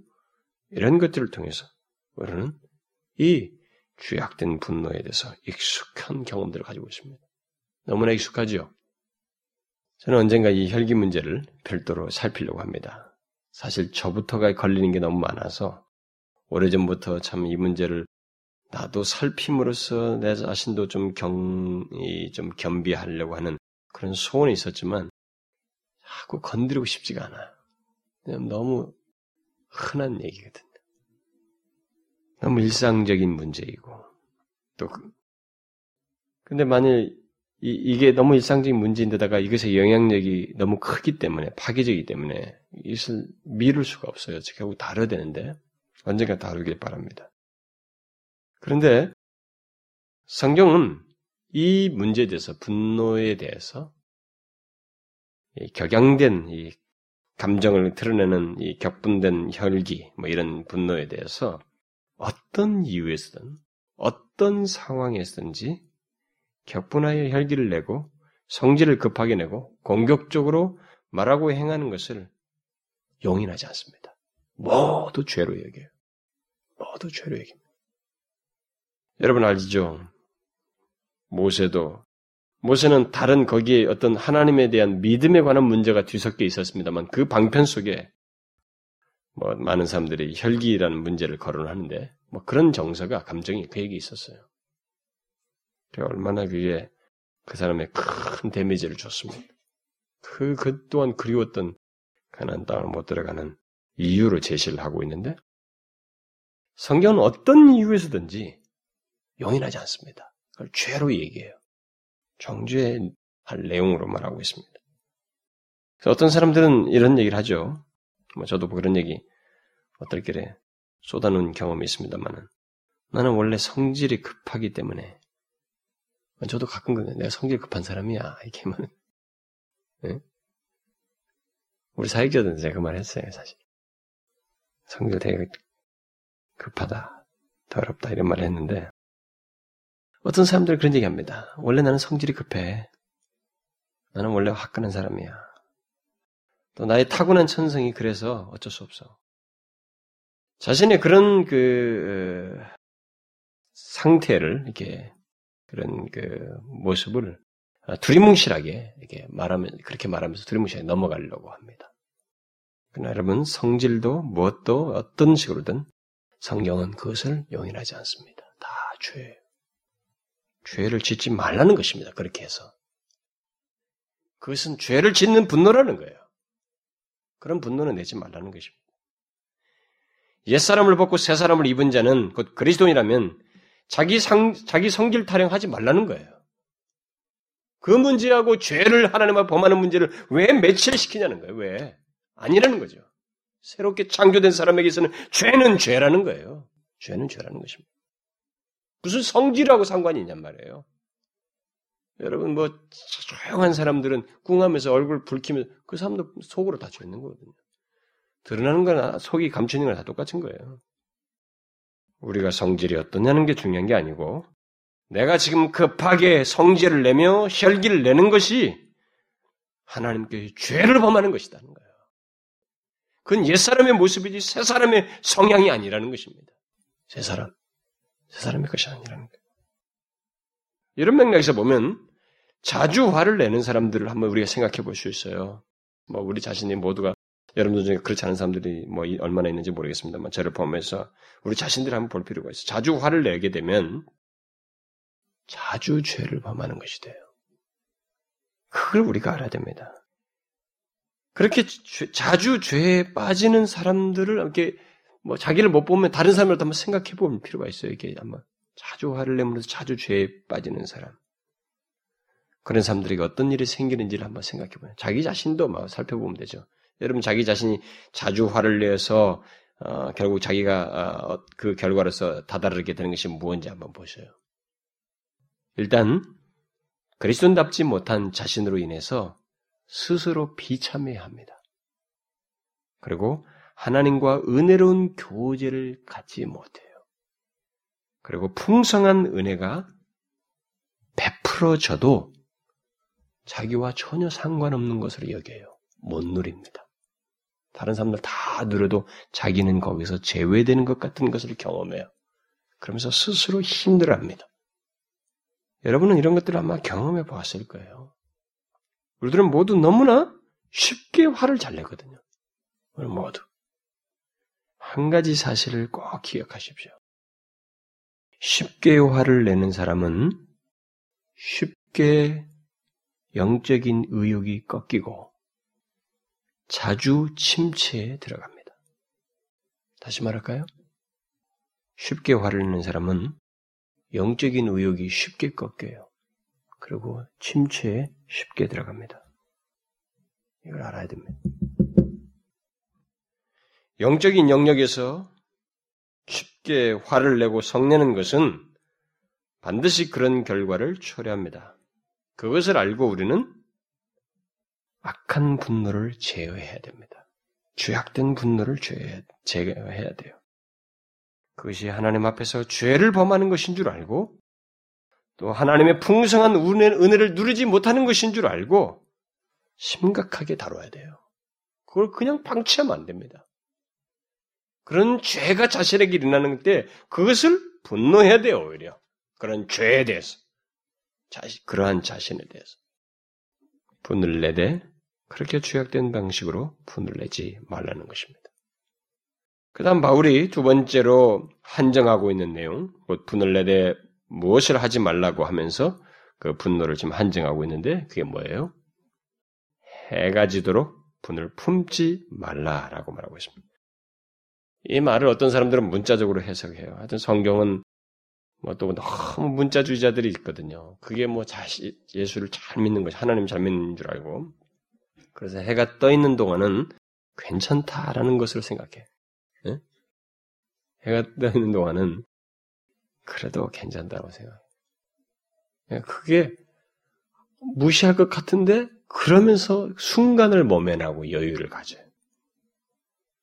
Speaker 1: 이런 것들을 통해서 우리는 이 죄악된 분노에 대해서 익숙한 경험들을 가지고 있습니다. 너무나 익숙하죠? 저는 언젠가 이 혈기 문제를 별도로 살피려고 합니다. 사실 저부터가 걸리는 게 너무 많아서 오래전부터 참 이 문제를 나도 살핌으로써 내 자신도 좀 경, 좀 겸비하려고 하는 그런 소원이 있었지만 자꾸 건드리고 싶지가 않아요. 너무 흔한 얘기거든요. 너무 일상적인 문제이고 또 그, 근데 만일 이, 이게 너무 일상적인 문제인데다가 이것의 영향력이 너무 크기 때문에 파괴적이기 때문에 이것을 미룰 수가 없어요. 결국 다뤄야 되는데 언젠가 다루길 바랍니다. 그런데 성경은 이 문제에 대해서 분노에 대해서 이 격양된 이 감정을 드러내는 이 격분된 혈기 뭐 이런 분노에 대해서 어떤 이유에서든 어떤 상황에서든지 격분하여 혈기를 내고 성질을 급하게 내고 공격적으로 말하고 행하는 것을 용인하지 않습니다. 모두 죄로 여겨요. 모두 죄로 여깁니다. 여러분 알죠? 모세도 모세는 다른 거기에 어떤 하나님에 대한 믿음에 관한 문제가 뒤섞여 있었습니다만 그 방편 속에 뭐 많은 사람들이 혈기라는 문제를 거론하는데 뭐 그런 정서가 감정이 그에게 있었어요. 얼마나 그게 그 사람의 큰 데미지를 줬습니다. 그, 그 또한 그리웠던 가난 땅을 못 들어가는 이유로 제시를 하고 있는데 성경은 어떤 이유에서든지 용인하지 않습니다. 그걸 죄로 얘기해요. 정죄할 내용으로 말하고 있습니다. 어떤 사람들은 이런 얘기를 하죠. 뭐 저도 뭐 그런 얘기 어떨길래 쏟아놓은 경험이 있습니다만은 나는 원래 성질이 급하기 때문에 저도 가끔 그래 내가 성질 급한 사람이야 이렇게 말 네? 우리 사역자들은 제가 그 말 했어요 사실 성질 되게 급하다 더럽다 이런 말을 했는데 어떤 사람들은 그런 얘기 합니다 원래 나는 성질이 급해 나는 원래 화끈한 사람이야 또 나의 타고난 천성이 그래서 어쩔 수 없어 자신의 그런 그 상태를 이렇게 그런 그 모습을 두리뭉실하게 이렇게 말하면 그렇게 말하면서 두리뭉실하게 넘어가려고 합니다. 그러나 여러분 성질도 무엇도 어떤 식으로든 성경은 그것을 용인하지 않습니다. 다 죄예요. 죄를 짓지 말라는 것입니다. 그렇게 해서 그것은 죄를 짓는 분노라는 거예요. 그런 분노는 내지 말라는 것입니다. 옛사람을 벗고 새사람을 입은 자는 곧 그리스도인이라면 자기 상, 자기 성질 타령하지 말라는 거예요. 그 문제하고 죄를 하나님과 범하는 문제를 왜 매치시키냐는 거예요. 왜? 아니라는 거죠. 새롭게 창조된 사람에게서는 죄는 죄라는 거예요. 죄는 죄라는 것입니다. 무슨 성질하고 상관이 있냔 말이에요. 여러분 뭐 조용한 사람들은 꿍하면서 얼굴 붉히면서 그 사람도 속으로 다죄 있는 거거든요. 드러나는 거나 속이 감추는 거나 다 똑같은 거예요. 우리가 성질이 어떠냐는 게 중요한 게 아니고 내가 지금 급하게 성질을 내며 혈기를 내는 것이 하나님께 죄를 범하는 것이라는 거예요. 그건 옛사람의 모습이지 새사람의 성향이 아니라는 것입니다. 새사람. 새사람의 것이 아니라는 거예요. 이런 맥락에서 보면 자주 화를 내는 사람들을 한번 우리가 생각해 볼 수 있어요. 뭐 우리 자신이 모두가 여러분들 중에 그렇지 않은 사람들이 뭐 얼마나 있는지 모르겠습니다만 저를 포함해서 우리 자신들을 한번 볼 필요가 있어요. 자주 화를 내게 되면 자주 죄를 범하는 것이 돼요. 그걸 우리가 알아야 됩니다. 그렇게 자주 죄에 빠지는 사람들을 이렇게 뭐 자기를 못 보면 다른 사람을 한번 생각해 볼 필요가 있어요. 이게 아마 자주 화를 내면서 자주 죄에 빠지는 사람. 그런 사람들에게 어떤 일이 생기는지를 한번 생각해 보면 자기 자신도 막 살펴보면 되죠. 여러분 자기 자신이 자주 화를 내서 어, 결국 자기가 어, 그 결과로서 다다르게 되는 것이 무엇인지 한번 보셔요. 일단 그리스도인답지 못한 자신으로 인해서 스스로 비참해야 합니다. 그리고 하나님과 은혜로운 교제를 갖지 못해요. 그리고 풍성한 은혜가 베풀어져도 자기와 전혀 상관없는 것으로 여겨요. 못 누립니다. 다른 사람들 다 누려도 자기는 거기서 제외되는 것 같은 것을 경험해요. 그러면서 스스로 힘들어합니다. 여러분은 이런 것들을 아마 경험해 보았을 거예요. 우리들은 모두 너무나 쉽게 화를 잘 내거든요. 우리 모두. 한 가지 사실을 꼭 기억하십시오. 쉽게 화를 내는 사람은 쉽게 영적인 의욕이 꺾이고 자주 침체에 들어갑니다. 다시 말할까요? 쉽게 화를 내는 사람은 영적인 의욕이 쉽게 꺾여요. 그리고 침체에 쉽게 들어갑니다. 이걸 알아야 됩니다. 영적인 영역에서 쉽게 화를 내고 성내는 것은 반드시 그런 결과를 초래합니다. 그것을 알고 우리는 악한 분노를 제어해야 됩니다. 죄악된 분노를 제어해야 돼요. 그것이 하나님 앞에서 죄를 범하는 것인 줄 알고 또 하나님의 풍성한 은혜를 누리지 못하는 것인 줄 알고 심각하게 다뤄야 돼요. 그걸 그냥 방치하면 안 됩니다. 그런 죄가 자신에게 일어나는 때 그것을 분노해야 돼요, 오히려. 그런 죄에 대해서. 자신, 그러한 자신에 대해서. 분을 내되 그렇게 죄악된 방식으로 분을 내지 말라는 것입니다. 그 다음 바울이 두 번째로 한정하고 있는 내용, 곧 분을 내되 무엇을 하지 말라고 하면서 그 분노를 지금 한정하고 있는데 그게 뭐예요? 해가 지도록 분을 품지 말라라고 말하고 있습니다. 이 말을 어떤 사람들은 문자적으로 해석해요. 하여튼 성경은 뭐 또 너무 문자주의자들이 있거든요. 그게 뭐 자시, 예수를 잘 믿는 것이 하나님 잘 믿는 줄 알고. 그래서 해가 떠 있는 동안은 괜찮다라는 것을 생각해. 네? 해가 떠 있는 동안은 그래도 괜찮다고 생각해. 예, 그게 무시할 것 같은데 그러면서 순간을 모면하고 여유를 가져요.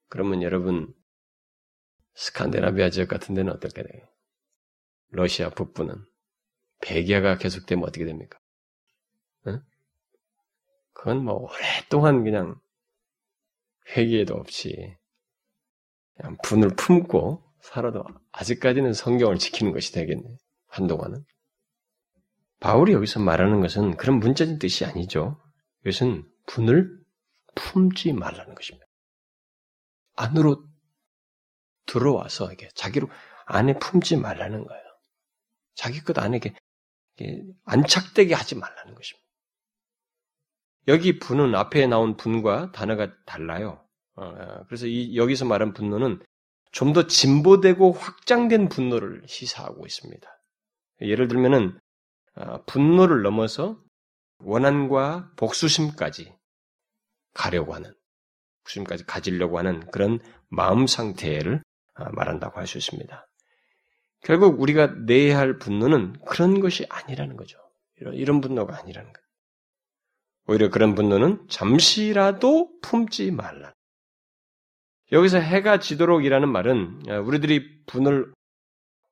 Speaker 1: 그러면 여러분 스칸데나비아 지역 같은 데는 어떻게 돼요? 러시아 북부는 백야가 계속되면 어떻게 됩니까? 응? 그건 뭐 오랫동안 그냥 회개도 없이 그냥 분을 품고 살아도 아직까지는 성경을 지키는 것이 되겠네. 한동안은. 바울이 여기서 말하는 것은 그런 문자적인 뜻이 아니죠. 이것은 분을 품지 말라는 것입니다. 안으로 들어와서 이게 자기로 안에 품지 말라는 거예요. 자기 것 안에 이게 안착되게 하지 말라는 것입니다. 여기 분은 앞에 나온 분과 단어가 달라요. 어, 어, 그래서 이, 여기서 말한 분노는 좀 더 진보되고 확장된 분노를 시사하고 있습니다. 예를 들면은 어, 분노를 넘어서 원한과 복수심까지 가려고 하는, 복수심까지 가지려고 하는 그런 마음 상태를 말한다고 할 수 있습니다. 결국 우리가 내야 할 분노는 그런 것이 아니라는 거죠. 이런, 이런 분노가 아니라는 거예요. 오히려 그런 분노는 잠시라도 품지 말라. 여기서 해가 지도록이라는 말은 우리들이 분을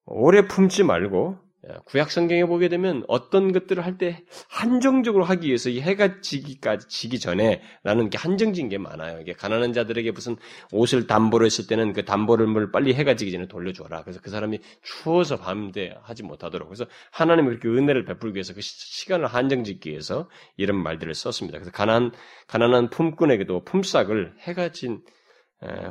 Speaker 1: 오래 품지 말고 구약 성경에 보게 되면 어떤 것들을 할 때 한정적으로 하기 위해서 이 해가 지기까지 지기 전에 라는 게 한정진 게 많아요. 이게 가난한 자들에게 무슨 옷을 담보로 했을 때는 그 담보를 빨리 해가 지기 전에 돌려줘라. 그래서 그 사람이 추워서 밤새 하지 못하도록. 그래서 하나님이 그렇게 은혜를 베풀기 위해서 그 시간을 한정짓기 위해서 이런 말들을 썼습니다. 그래서 가난 가난한 품꾼에게도 품삯을 해가 진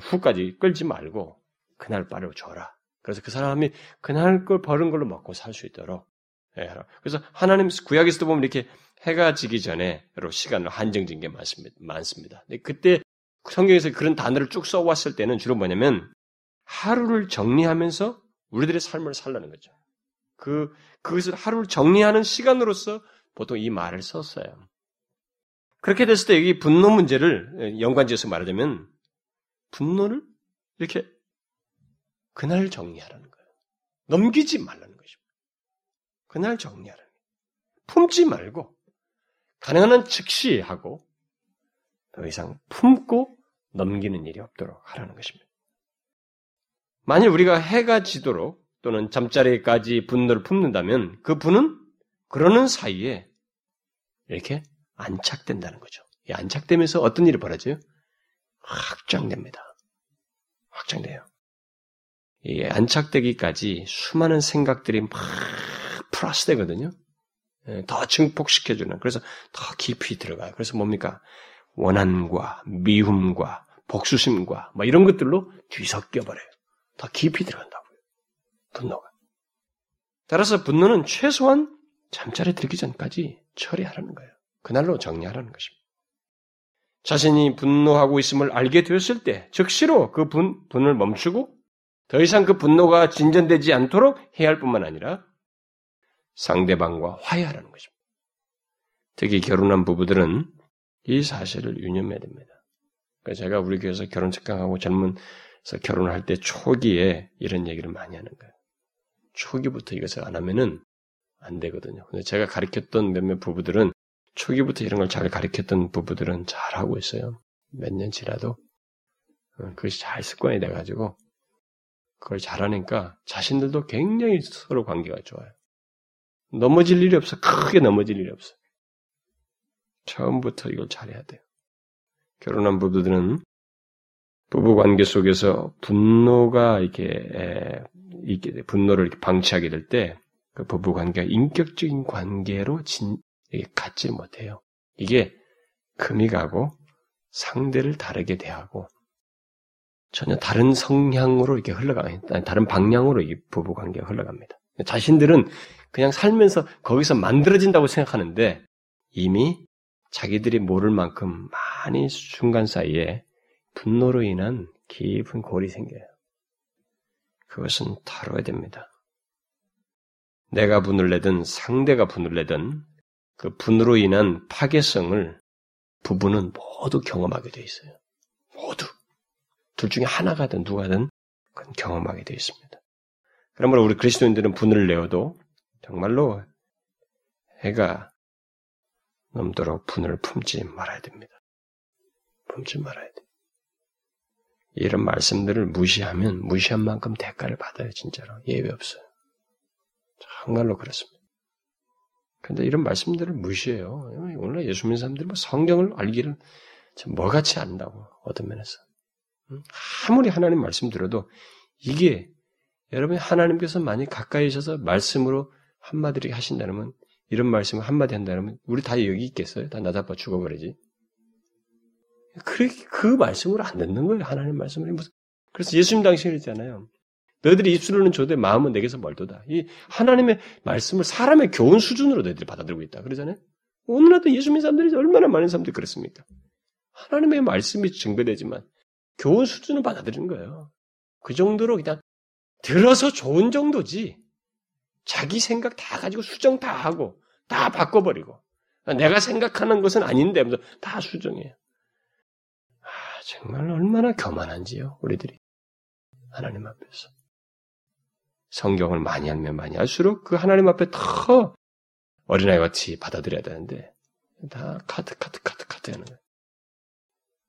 Speaker 1: 후까지 끌지 말고 그날 빠르 줘라. 그래서 그 사람이 그날 걸 버는 걸로 먹고 살 수 있도록. 예, 그래서 하나님 구약에서도 보면 이렇게 해가 지기 전에로 시간을 한정진 게 많습니다. 많습니다. 그때 성경에서 그런 단어를 쭉 써왔을 때는 주로 뭐냐면 하루를 정리하면서 우리들의 삶을 살라는 거죠. 그, 그것을 하루를 정리하는 시간으로서 보통 이 말을 썼어요. 그렇게 됐을 때 여기 분노 문제를 연관지어서 말하자면 분노를 이렇게 그날 정리하라는 거예요. 넘기지 말라는 것입니다. 그날 정리하라는 거예요. 품지 말고 가능한 한 즉시 하고 더 이상 품고 넘기는 일이 없도록 하라는 것입니다. 만일 우리가 해가 지도록 또는 잠자리까지 분노를 품는다면 그 분은 그러는 사이에 이렇게 안착된다는 거죠. 이 안착되면서 어떤 일이 벌어져요? 확장됩니다. 확장돼요. 이 안착되기까지 수많은 생각들이 막 플러스 되거든요. 예, 더 증폭시켜주는. 그래서 더 깊이 들어가요. 그래서 뭡니까? 원한과 미움과 복수심과 뭐 이런 것들로 뒤섞여 버려요. 더 깊이 들어간다고요. 분노가. 따라서 분노는 최소한 잠자리 들기 전까지 처리하라는 거예요. 그날로 정리하라는 것입니다. 자신이 분노하고 있음을 알게 되었을 때 즉시로 그 분, 분을 멈추고 더 이상 그 분노가 진전되지 않도록 해야 할 뿐만 아니라 상대방과 화해하라는 것입니다. 특히 결혼한 부부들은 이 사실을 유념해야 됩니다. 그러니까 제가 우리 교회에서 결혼 특강하고 젊은서 결혼할 때 초기에 이런 얘기를 많이 하는 거예요. 초기부터 이것을 안 하면은 안 되거든요. 근데 제가 가르쳤던 몇몇 부부들은 초기부터 이런 걸 잘 가르쳤던 부부들은 잘 하고 있어요. 몇 년 지나도 어, 그것이 잘 습관이 돼가지고 그걸 잘하니까 자신들도 굉장히 서로 관계가 좋아요. 넘어질 일이 없어. 크게 넘어질 일이 없어. 처음부터 이걸 잘해야 돼요. 결혼한 부부들은 부부 관계 속에서 분노가 이렇게, 이렇게 분노를 이렇게 방치하게 될 때 그 부부 관계가 인격적인 관계로 진, 갖지 못해요. 이게 금이 가고 상대를 다르게 대하고 전혀 다른 성향으로 이렇게 흘러가, 다른 방향으로 이 부부 관계가 흘러갑니다. 자신들은 그냥 살면서 거기서 만들어진다고 생각하는데 이미 자기들이 모를 만큼 많이 순간 사이에 분노로 인한 깊은 골이 생겨요. 그것은 다뤄야 됩니다. 내가 분을 내든 상대가 분을 내든 그 분으로 인한 파괴성을 부부는 모두 경험하게 돼 있어요. 둘 중에 하나가든 누가든 그건 경험하게 되어 있습니다. 그러므로 우리 그리스도인들은 분을 내어도 정말로 해가 넘도록 분을 품지 말아야 됩니다. 품지 말아야 돼. 이런 말씀들을 무시하면 무시한 만큼 대가를 받아요, 진짜로. 예외 없어요. 정말로 그렇습니다. 근데 이런 말씀들을 무시해요. 오늘 예수 믿는 사람들이 뭐 성경을 알기를 뭐같이 안다고, 어떤 면에서. 아무리 하나님 말씀 들어도 이게 여러분이 하나님께서 많이 가까이 있어서 말씀으로 한마디를 하신다면 이런 말씀을 한마디 한다면 우리 다 여기 있겠어요? 다 나자빠 죽어버리지. 그, 그 말씀으로 안 듣는 거예요. 하나님 말씀을. 그래서 예수님 당시에 그랬잖아요. 너희들이 입술로는 줘도 마음은 내게서 멀도다. 이 하나님의 말씀을 사람의 교훈 수준으로 너희들이 받아들이고 있다. 그러잖아요. 오늘날도 예수 믿는 사람들이 얼마나 많은 사람들이 그렇습니까? 하나님의 말씀이 증거되지만 교훈 수준을 받아들이는 거예요. 그 정도로 그냥 들어서 좋은 정도지. 자기 생각 다 가지고 수정 다 하고 다 바꿔버리고 내가 생각하는 것은 아닌데 하면서 다 수정해요. 아, 정말 얼마나 교만한지요, 우리들이. 하나님 앞에서. 성경을 많이 알면 많이 할수록 그 하나님 앞에 더 어린아이 같이 받아들여야 되는데 다 카드 카드 카드 카드 하는 거예요.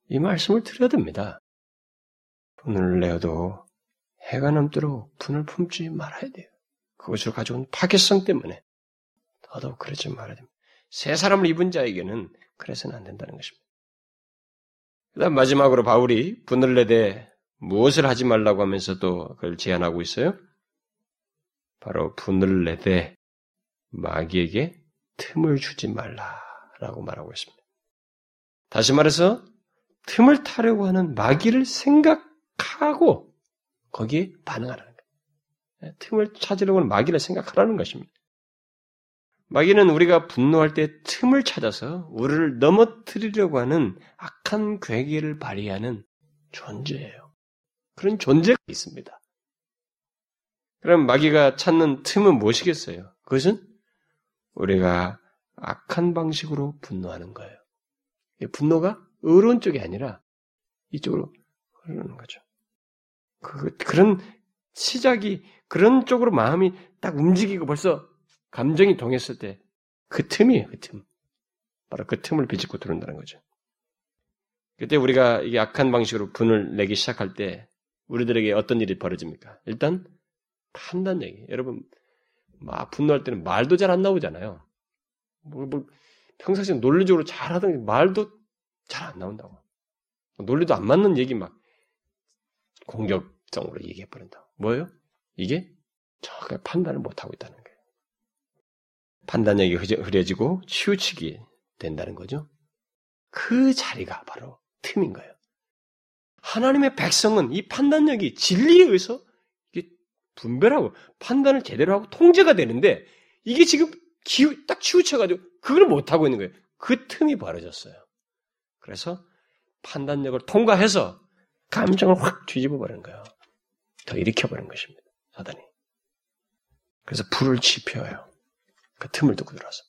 Speaker 1: 이 말씀을 드려야 됩니다. 분을 내어도 해가 넘도록 분을 품지 말아야 돼요. 그것을 가져온 파괴성 때문에 더더욱 그러지 말아야 됩니다. 새 사람을 입은 자에게는 그래서는 안 된다는 것입니다. 그 다음 마지막으로 바울이 분을 내되 무엇을 하지 말라고 하면서도 그걸 제안하고 있어요? 바로 분을 내되 마귀에게 틈을 주지 말라라고 말하고 있습니다. 다시 말해서 틈을 타려고 하는 마귀를 생각 하고 거기에 반응하라는 거예요. 틈을 찾으려고 하는 마귀를 생각하라는 것입니다. 마귀는 우리가 분노할 때 틈을 찾아서 우리를 넘어뜨리려고 하는 악한 괴계를 발휘하는 존재예요. 그런 존재가 있습니다. 그럼 마귀가 찾는 틈은 무엇이겠어요? 그것은 우리가 악한 방식으로 분노하는 거예요. 분노가 의로운 쪽이 아니라 이쪽으로 흐르는 거죠. 그, 그런 시작이 그런 쪽으로 마음이 딱 움직이고 벌써 감정이 동했을 때 그 틈이에요, 그 틈. 바로 그 틈을 비집고 들어온다는 거죠. 그때 우리가 이게 악한 방식으로 분을 내기 시작할 때 우리들에게 어떤 일이 벌어집니까? 일단 판단 얘기. 여러분 막 분노할 때는 말도 잘 안 나오잖아요. 뭐, 뭐 평상시에 논리적으로 잘 하던 말도 잘 안 나온다고. 논리도 안 맞는 얘기 막 공격적으로 얘기해 버린다. 뭐예요? 이게 정확하게 판단을 못 하고 있다는 거예요. 판단력이 흐려지고 치우치게 된다는 거죠. 그 자리가 바로 틈인 거예요. 하나님의 백성은 이 판단력이 진리에 의해서 분별하고 판단을 제대로 하고 통제가 되는데 이게 지금 기우, 딱 치우쳐가지고 그걸 못하고 있는 거예요. 그 틈이 벌어졌어요. 그래서 판단력을 통과해서 감정을 확 뒤집어 버리는 거예요. 더 일으켜 버리는 것입니다. 사단이. 그래서 불을 지펴요. 그 틈을 두고 들어서.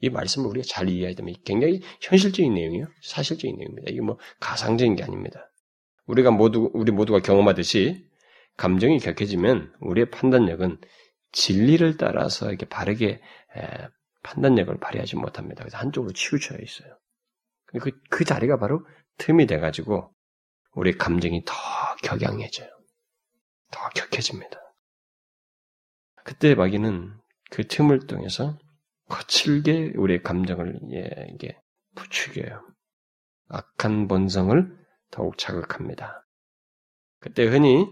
Speaker 1: 이 말씀을 우리가 잘 이해해야 되면 굉장히 현실적인 내용이에요. 사실적인 내용입니다. 이게 뭐 가상적인 게 아닙니다. 우리가 모두, 우리 모두가 경험하듯이 감정이 격해지면 우리의 판단력은 진리를 따라서 이렇게 바르게 판단력을 발휘하지 못합니다. 그래서 한쪽으로 치우쳐 있어요. 그, 그 자리가 바로 틈이 돼가지고 우리 감정이 더 격양해져요. 더 격해집니다. 그때 마귀는 그 틈을 통해서 거칠게 우리의 감정을 예, 이게 부추겨요. 악한 본성을 더욱 자극합니다. 그때 흔히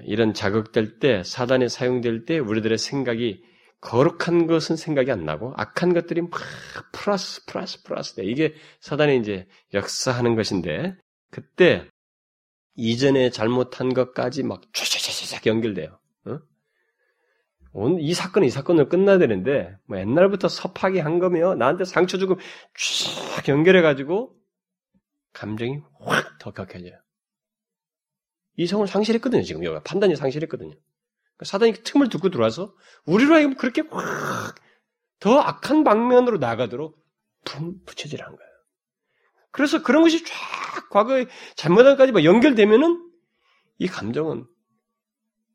Speaker 1: 이런 자극될 때, 사단이 사용될 때 우리들의 생각이 거룩한 것은 생각이 안 나고 악한 것들이 막 플러스 플러스 플러스 돼. 이게 사단이 이제 역사하는 것인데 그때 이전에 잘못한 것까지 막 쫙쫙쫙쫙 연결돼요. 어? 이 사건은 이 사건으로 끝나야 되는데 뭐 옛날부터 섭하게 한 거며 나한테 상처 주고 쫙 연결해가지고 감정이 확 더 격해져요. 이성을 상실했거든요 지금 여기 판단이 상실했거든요. 그러니까 사단이 틈을 두고 들어와서 우리로 하여금 그렇게 확 더 악한 방면으로 나가도록 품 붙여지라는 거예요. 그래서 그런 것이 쫙 과거에 잘못한 까지 연결되면은 이 감정은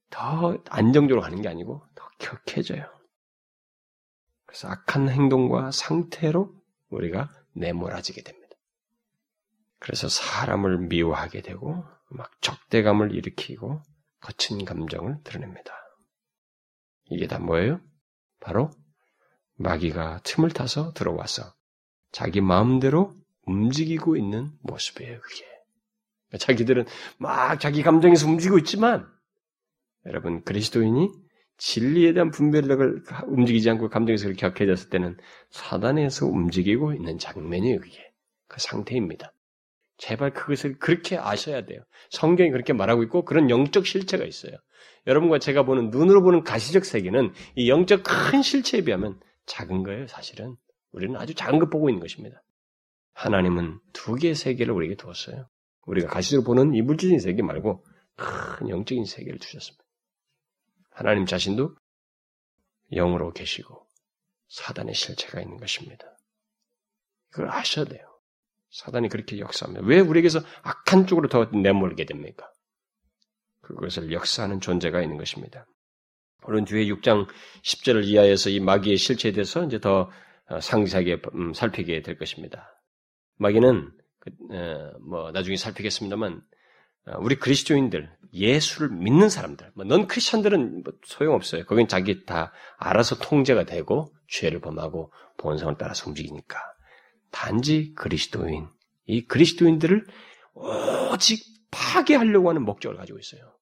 Speaker 1: 더 안정적으로 가는 게 아니고 더 격해져요. 그래서 악한 행동과 상태로 우리가 내몰아지게 됩니다. 그래서 사람을 미워하게 되고 막 적대감을 일으키고 거친 감정을 드러냅니다. 이게 다 뭐예요? 바로 마귀가 틈을 타서 들어와서 자기 마음대로 움직이고 있는 모습이에요, 그게. 자기들은 막 자기 감정에서 움직이고 있지만, 여러분, 그리스도인이 진리에 대한 분별력을 움직이지 않고 감정에서 그렇게 격해졌을 때는 사단에서 움직이고 있는 장면이에요, 그게. 그 상태입니다. 제발 그것을 그렇게 아셔야 돼요. 성경이 그렇게 말하고 있고 그런 영적 실체가 있어요. 여러분과 제가 보는 눈으로 보는 가시적 세계는 이 영적 큰 실체에 비하면 작은 거예요, 사실은. 우리는 아주 작은 것 보고 있는 것입니다. 하나님은 두 개의 세계를 우리에게 두었어요. 우리가 가시적으로 보는 이 물질적인 세계 말고 큰 영적인 세계를 주셨습니다. 하나님 자신도 영으로 계시고 사단의 실체가 있는 것입니다. 이걸 아셔야 돼요. 사단이 그렇게 역사합니다. 왜 우리에게서 악한 쪽으로 더 내몰게 됩니까? 그것을 역사하는 존재가 있는 것입니다. 오늘 뒤에 6장 10절을 이하해서 이 마귀의 실체에 대해서 이제 더 어, 상세하게 음, 살피게 될 것입니다. 마귀는 그, 뭐 나중에 살피겠습니다만 어, 우리 그리스도인들 예수를 믿는 사람들, 뭐넌 크리스천들은 뭐 소용없어요. 거긴 자기 다 알아서 통제가 되고 죄를 범하고 본성을 따라서 움직이니까. 단지 그리스도인, 이 그리스도인들을 오직 파괴하려고 하는 목적을 가지고 있어요.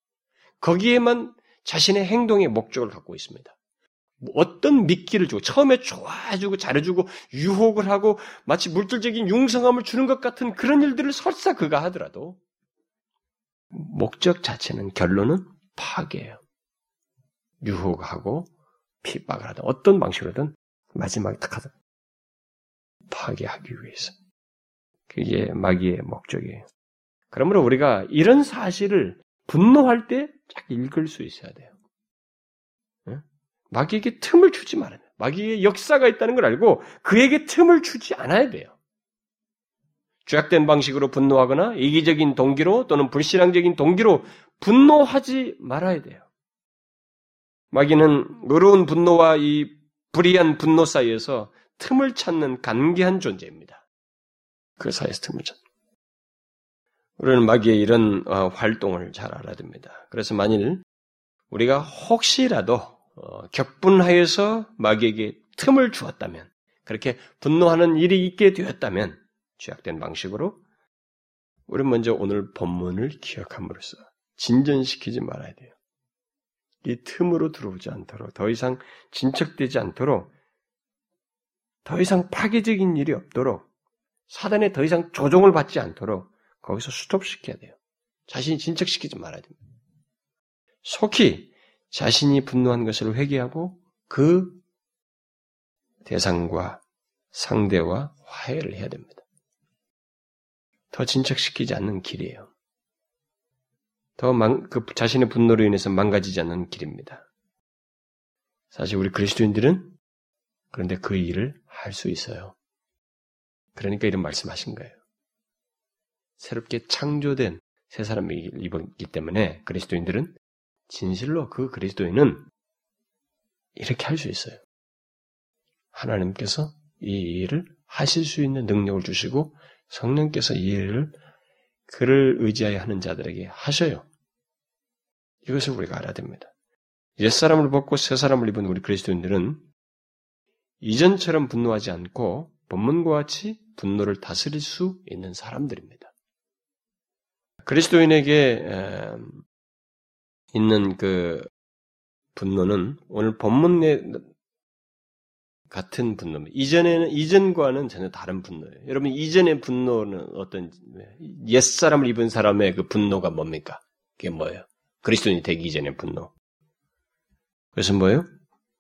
Speaker 1: 거기에만 자신의 행동의 목적을 갖고 있습니다. 어떤 미끼를 주고 처음에 좋아해주고 잘해주고 유혹을 하고 마치 물질적인 융성함을 주는 것 같은 그런 일들을 설사 그가 하더라도 목적 자체는 결론은 파괴예요. 유혹하고 핍박을 하든 어떤 방식으로든 마지막에 딱 하든 파괴하기 위해서. 그게 마귀의 목적이에요. 그러므로 우리가 이런 사실을 분노할 때 딱 읽을 수 있어야 돼요. 마귀에게 틈을 주지 말아야 돼요. 마귀의 역사가 있다는 걸 알고 그에게 틈을 주지 않아야 돼요. 죄악된 방식으로 분노하거나 이기적인 동기로 또는 불신앙적인 동기로 분노하지 말아야 돼요. 마귀는 의로운 분노와 이 불의한 분노 사이에서 틈을 찾는 간계한 존재입니다. 그 사이에서 틈을 찾는. 우리는 마귀의 이런 어, 활동을 잘 알아야 됩니다. 그래서 만일 우리가 혹시라도 어, 격분하여서 마귀에게 틈을 주었다면, 그렇게 분노하는 일이 있게 되었다면, 죄악된 방식으로, 우리는 먼저 오늘 본문을 기억함으로써 진전시키지 말아야 돼요. 이 틈으로 들어오지 않도록, 더 이상 진척되지 않도록, 더 이상 파괴적인 일이 없도록, 사단에 더 이상 조종을 받지 않도록 거기서 스톱시켜야 돼요. 자신이 진척시키지 말아야 됩니다. 속히 자신이 분노한 것을 회개하고 그 대상과 상대와 화해를 해야 됩니다. 더 진척시키지 않는 길이에요. 더 망, 그 자신의 분노로 인해서 망가지지 않는 길입니다. 사실 우리 그리스도인들은 그런데 그 일을 할 수 있어요. 그러니까 이런 말씀하신 거예요. 새롭게 창조된 새 사람이기 때문에 그리스도인들은 진실로 그 그리스도인은 이렇게 할 수 있어요. 하나님께서 이 일을 하실 수 있는 능력을 주시고 성령께서 이 일을 그를 의지하여 하는 자들에게 하셔요. 이것을 우리가 알아야 됩니다. 옛사람을 벗고 새사람을 입은 우리 그리스도인들은 이전처럼 분노하지 않고 본문과 같이 분노를 다스릴 수 있는 사람들입니다. 그리스도인에게 있는 그 분노는 오늘 본문 내 같은 분노입니다. 이전에는 이전과는 전혀 다른 분노예요. 여러분 이전의 분노는 어떤 옛 사람을 입은 사람의 그 분노가 뭡니까? 그게 뭐예요? 그리스도인이 되기 이전의 분노. 그래서 뭐예요?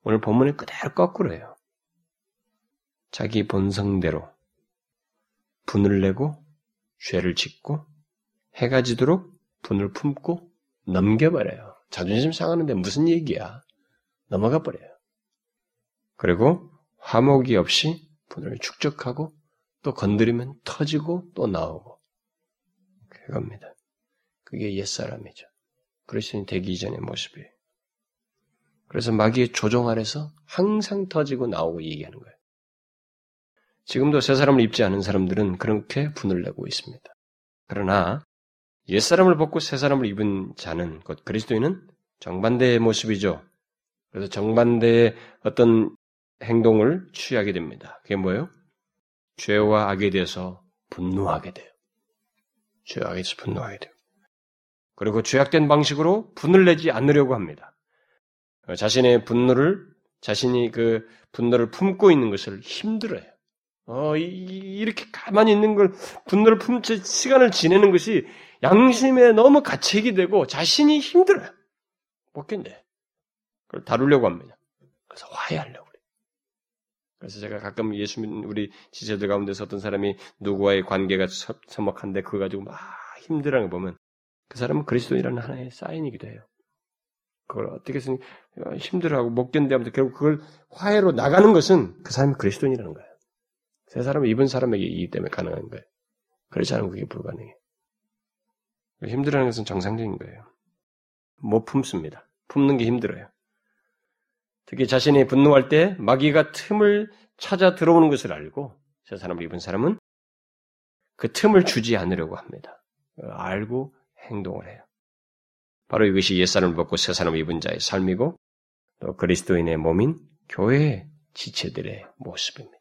Speaker 1: 오늘 본문에 그대로 거꾸로예요. 자기 본성대로 분을 내고 죄를 짓고 해가 지도록 분을 품고 넘겨버려요. 자존심 상하는데 무슨 얘기야? 넘어가 버려요. 그리고 화목이 없이 분을 축적하고 또 건드리면 터지고 또 나오고 그겁니다. 그게 옛사람이죠. 그리스도인 되기 이전의 모습이에요. 그래서 마귀의 조종 아래서 항상 터지고 나오고 얘기하는 거예요. 지금도 새 사람을 입지 않은 사람들은 그렇게 분을 내고 있습니다. 그러나 옛사람을 벗고 새 사람을 입은 자는 곧 그리스도인은 정반대의 모습이죠. 그래서 정반대의 어떤 행동을 취하게 됩니다. 그게 뭐예요? 죄와 악에 대해서 분노하게 돼요. 죄와 악에 대해서 분노하게 돼요. 그리고 죄악된 방식으로 분을 내지 않으려고 합니다. 자신의 분노를, 자신이 그 분노를 품고 있는 것을 힘들어요. 어, 이, 렇게 가만히 있는 걸, 분노를 품채 시간을 지내는 것이 양심에 너무 가책이 되고 자신이 힘들어요. 못 견뎌. 그걸 다루려고 합니다. 그래서 화해하려고 그래요. 그래서 제가 가끔 예수 믿는 우리 지체들 가운데서 어떤 사람이 누구와의 관계가 서먹한데 그거 가지고 막 힘들어하는 거 보면 그 사람은 그리스도인이라는 하나의 사인이기도 해요. 그걸 어떻게 든 힘들어하고 못 견뎌하면서 결국 그걸 화해로 나가는 것은 그 사람이 그리스도인이라는 거예요. 세 사람은 입은 사람에게 이기 때문에 가능한 거예요. 그렇지 않으면 그게 불가능해. 힘들어하는 것은 정상적인 거예요. 못 품습니다. 품는 게 힘들어요. 특히 자신이 분노할 때 마귀가 틈을 찾아 들어오는 것을 알고 세 사람을 입은 사람은 그 틈을 주지 않으려고 합니다. 알고 행동을 해요. 바로 이것이 옛사람을 벗고 새 사람을 입은 자의 삶이고 또 그리스도인의 몸인 교회의 지체들의 모습입니다.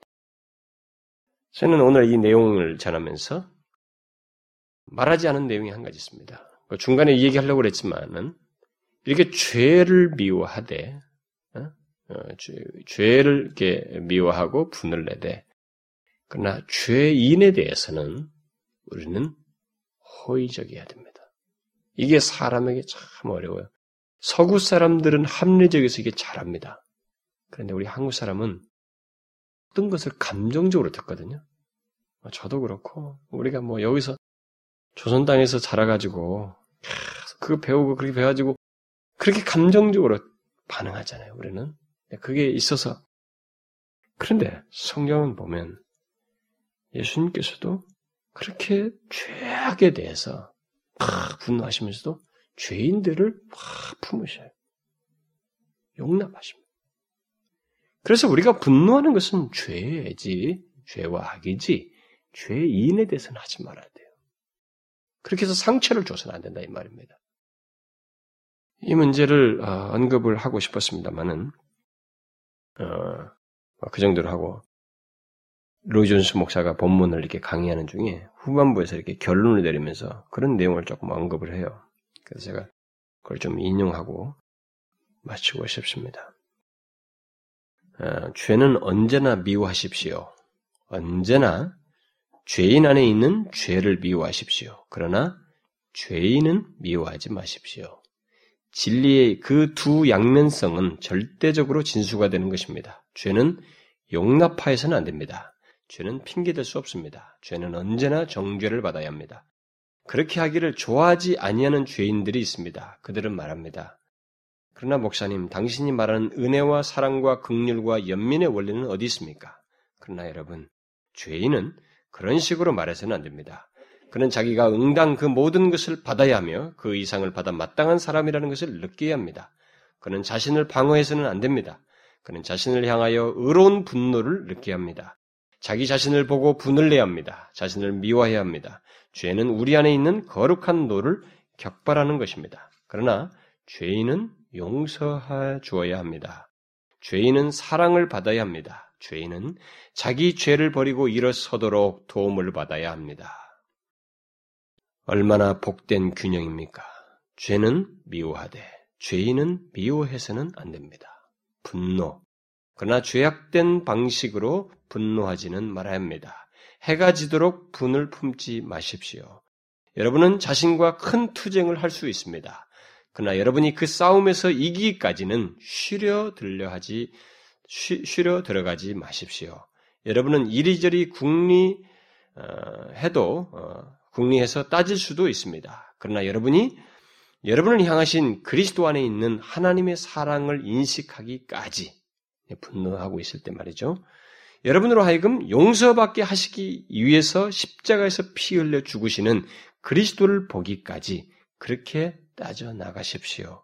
Speaker 1: 저는 오늘 이 내용을 전하면서 말하지 않은 내용이 한 가지 있습니다. 그 중간에 얘기하려고 그랬지만은 이렇게 죄를 미워하되 어? 어, 죄, 를 이렇게 미워하고 분을 내되 그러나 죄인에 대해서는 우리는 호의적이어야 됩니다. 이게 사람에게 참 어려워요. 서구 사람들은 합리적에서 이게 잘합니다. 그런데 우리 한국 사람은 어떤 것을 감정적으로 듣거든요. 뭐 저도 그렇고 우리가 뭐 여기서 조선 땅에서 자라가지고 그거 배우고 그렇게 배워가지고 그렇게 감정적으로 반응하잖아요. 우리는 그게 있어서 그런데 성경은 보면 예수님께서도 그렇게 죄악에 대해서 막 분노하시면서도 죄인들을 막 품으셔요. 용납하십니다. 그래서 우리가 분노하는 것은 죄지, 죄와 악이지, 죄인에 대해서는 하지 말아야 돼요. 그렇게 해서 상처를 줘서는 안 된다 이 말입니다. 이 문제를 어, 언급을 하고 싶었습니다만은 어, 그 정도로 하고 로이존스 목사가 본문을 이렇게 강의하는 중에 후반부에서 이렇게 결론을 내리면서 그런 내용을 조금 언급을 해요. 그래서 제가 그걸 좀 인용하고 마치고 싶습니다. 어, 죄는 언제나 미워하십시오. 언제나 죄인 안에 있는 죄를 미워하십시오. 그러나 죄인은 미워하지 마십시오. 진리의 그 두 양면성은 절대적으로 진수가 되는 것입니다. 죄는 용납하여서는 안 됩니다. 죄는 핑계될 수 없습니다. 죄는 언제나 정죄를 받아야 합니다. 그렇게 하기를 좋아하지 아니하는 죄인들이 있습니다. 그들은 말합니다. 그러나 목사님, 당신이 말하는 은혜와 사랑과 긍휼과 연민의 원리는 어디 있습니까? 그러나 여러분, 죄인은 그런 식으로 말해서는 안 됩니다. 그는 자기가 응당 그 모든 것을 받아야 하며 그 이상을 받아 마땅한 사람이라는 것을 느껴야 합니다. 그는 자신을 방어해서는 안 됩니다. 그는 자신을 향하여 의로운 분노를 느껴야 합니다. 자기 자신을 보고 분을 내야 합니다. 자신을 미워해야 합니다. 죄는 우리 안에 있는 거룩한 노를 격발하는 것입니다. 그러나 죄인은 용서해 주어야 합니다. 죄인은 사랑을 받아야 합니다. 죄인은 자기 죄를 버리고 일어서도록 도움을 받아야 합니다. 얼마나 복된 균형입니까? 죄는 미워하되 죄인은 미워해서는 안 됩니다. 분노. 그러나 죄악된 방식으로 분노하지는 말아야 합니다. 해가 지도록 분을 품지 마십시오. 여러분은 자신과 큰 투쟁을 할 수 있습니다. 그러나 여러분이 그 싸움에서 이기기까지는 쉬려 들려 하지 쉬, 려 들어가지 마십시오. 여러분은 이리저리 국리 어, 해도 어, 국리해서 따질 수도 있습니다. 그러나 여러분이 여러분을 향하신 그리스도 안에 있는 하나님의 사랑을 인식하기까지 분노하고 있을 때 말이죠. 여러분으로 하여금 용서받게 하시기 위해서 십자가에서 피 흘려 죽으시는 그리스도를 보기까지 그렇게 따져 나가십시오.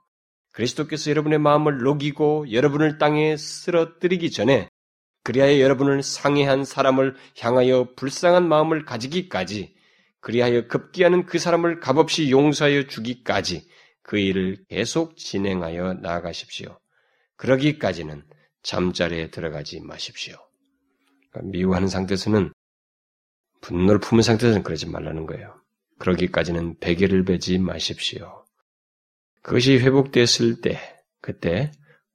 Speaker 1: 그리스도께서 여러분의 마음을 녹이고 여러분을 땅에 쓰러뜨리기 전에 그리하여 여러분을 상해한 사람을 향하여 불쌍한 마음을 가지기까지 그리하여 급기야는 그 사람을 값없이 용서하여 주기까지 그 일을 계속 진행하여 나아가십시오. 그러기까지는 잠자리에 들어가지 마십시오. 그러니까 미워하는 상태에서는 분노를 품은 상태에서는 그러지 말라는 거예요. 그러기까지는 베개를 베지 마십시오. 그것이 회복됐을 때, 그때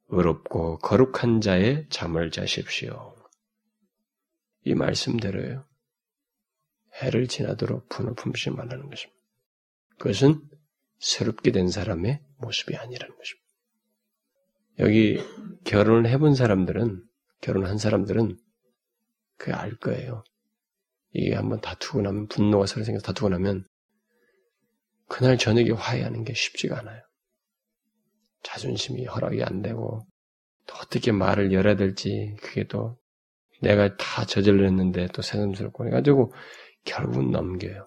Speaker 1: 의롭고 거룩한 자의 잠을 자십시오. 이 말씀대로요. 해를 지나도록 분을 품지 말라는 것입니다. 그것은 새롭게 된 사람의 모습이 아니라는 것입니다. 여기 결혼을 해본 사람들은, 결혼한 사람들은 그 알 거예요. 이게 한번 다투고 나면, 분노가 서로 생겨서 다투고 나면, 그날 저녁에 화해하는 게 쉽지가 않아요. 자존심이 허락이 안 되고, 또 어떻게 말을 열어야 될지, 그게 또 내가 다 저질렀는데 또 새삼스럽고 해가지고 결국은 넘겨요.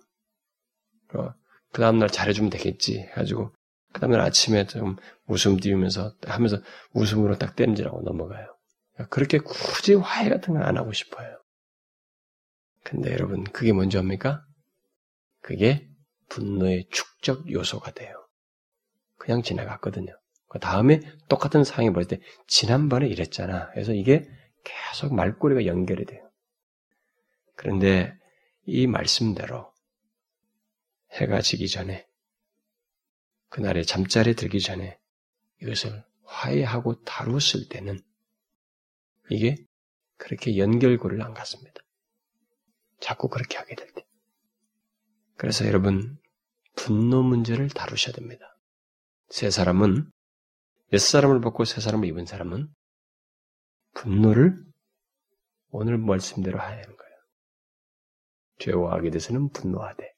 Speaker 1: 어, 그 다음날 잘해주면 되겠지 해가지고 그 다음날 아침에 좀 웃음 띄우면서 하면서 웃음으로 딱 땜질하고 넘어가요. 그렇게 굳이 화해 같은 걸안 하고 싶어요. 근데 여러분 그게 뭔지 압니까? 그게 분노의 축적 요소가 돼요. 그냥 지나갔거든요. 그 다음에 똑같은 상황이 벌어질 때 지난번에 이랬잖아. 그래서 이게 계속 말꼬리가 연결이 돼요. 그런데 이 말씀대로 해가 지기 전에 그날의 잠자리에 들기 전에 이것을 화해하고 다루었을 때는 이게 그렇게 연결고리를 안 갔습니다. 자꾸 그렇게 하게 될 때. 그래서 여러분 분노 문제를 다루셔야 됩니다. 세 사람은 옛 사람을 벗고 새 사람을 입은 사람은 분노를 오늘 말씀대로 해야 하는 거예요. 죄와 악에 대해서는 분노하되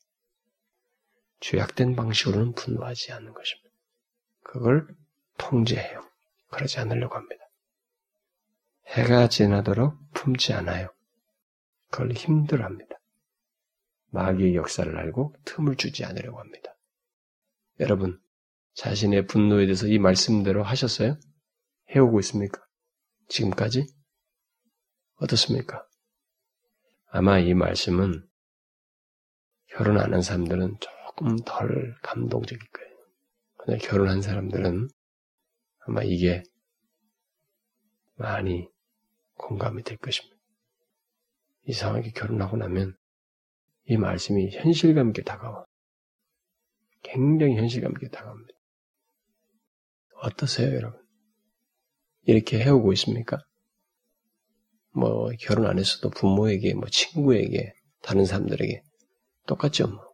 Speaker 1: 죄악된 방식으로는 분노하지 않는 것입니다. 그걸 통제해요. 그러지 않으려고 합니다. 해가 지나도록 품지 않아요. 그걸 힘들어합니다. 마귀의 역사를 알고 틈을 주지 않으려고 합니다. 여러분, 자신의 분노에 대해서 이 말씀대로 하셨어요? 해오고 있습니까? 지금까지? 어떻습니까? 아마 이 말씀은 결혼 안 한 사람들은 조금 덜 감동적일 거예요. 그러나 결혼한 사람들은 아마 이게 많이 공감이 될 것입니다. 이상하게 결혼하고 나면 이 말씀이 현실감 있게 다가와. 굉장히 현실감 있게 다가옵니다. 어떠세요, 여러분? 이렇게 해오고 있습니까? 뭐, 결혼 안 했어도 부모에게, 뭐, 친구에게, 다른 사람들에게 똑같죠, 뭐.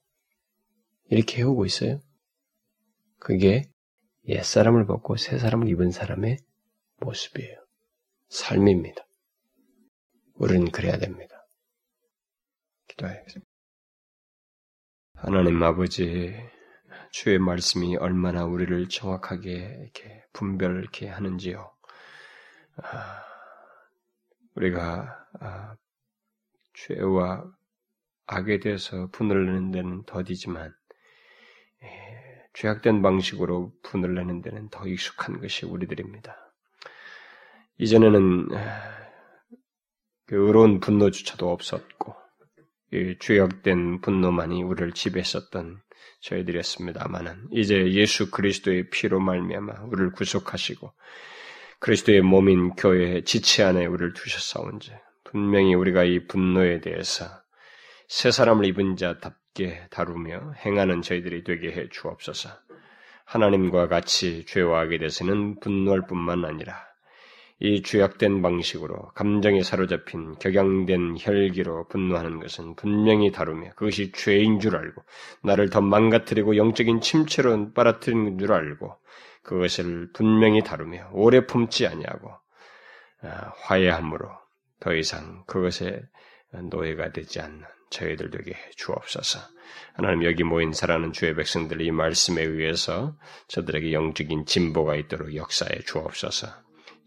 Speaker 1: 이렇게 해오고 있어요? 그게 옛사람을 벗고 새사람을 입은 사람의 모습이에요. 삶입니다. 우리는 그래야 됩니다. 기도하겠습니다. 하나님 아버지, 주의 말씀이 얼마나 우리를 정확하게 이렇게 분별 이렇게 하는지요. 아, 우리가 아, 죄와 악에 대해서 분을 내는 데는 더디지만 예, 죄악된 방식으로 분을 내는 데는 더 익숙한 것이 우리들입니다. 이전에는 그 의로운 분노조차도 없었고 죄악된 분노만이 우리를 지배했었던 저희들이었습니다만은 이제 예수 그리스도의 피로 말미암아 우리를 구속하시고 그리스도의 몸인 교회의 지체 안에 우리를 두셨사온지 분명히 우리가 이 분노에 대해서 새 사람을 입은 자답게 다루며 행하는 저희들이 되게 해 주옵소서. 하나님과 같이 죄와 악에 대해서는 분노할 뿐만 아니라 이 죄악된 방식으로 감정에 사로잡힌 격양된 혈기로 분노하는 것은 분명히 다루며 그것이 죄인 줄 알고 나를 더 망가뜨리고 영적인 침체로 빨아들이는 줄 알고 그것을 분명히 다루며 오래 품지 아니하고 아, 화해함으로 더 이상 그것에 노예가 되지 않는 저희들 되게 주옵소서. 하나님 여기 모인 사랑하는 주의 백성들 이 말씀에 의해서 저들에게 영적인 진보가 있도록 역사에 주옵소서.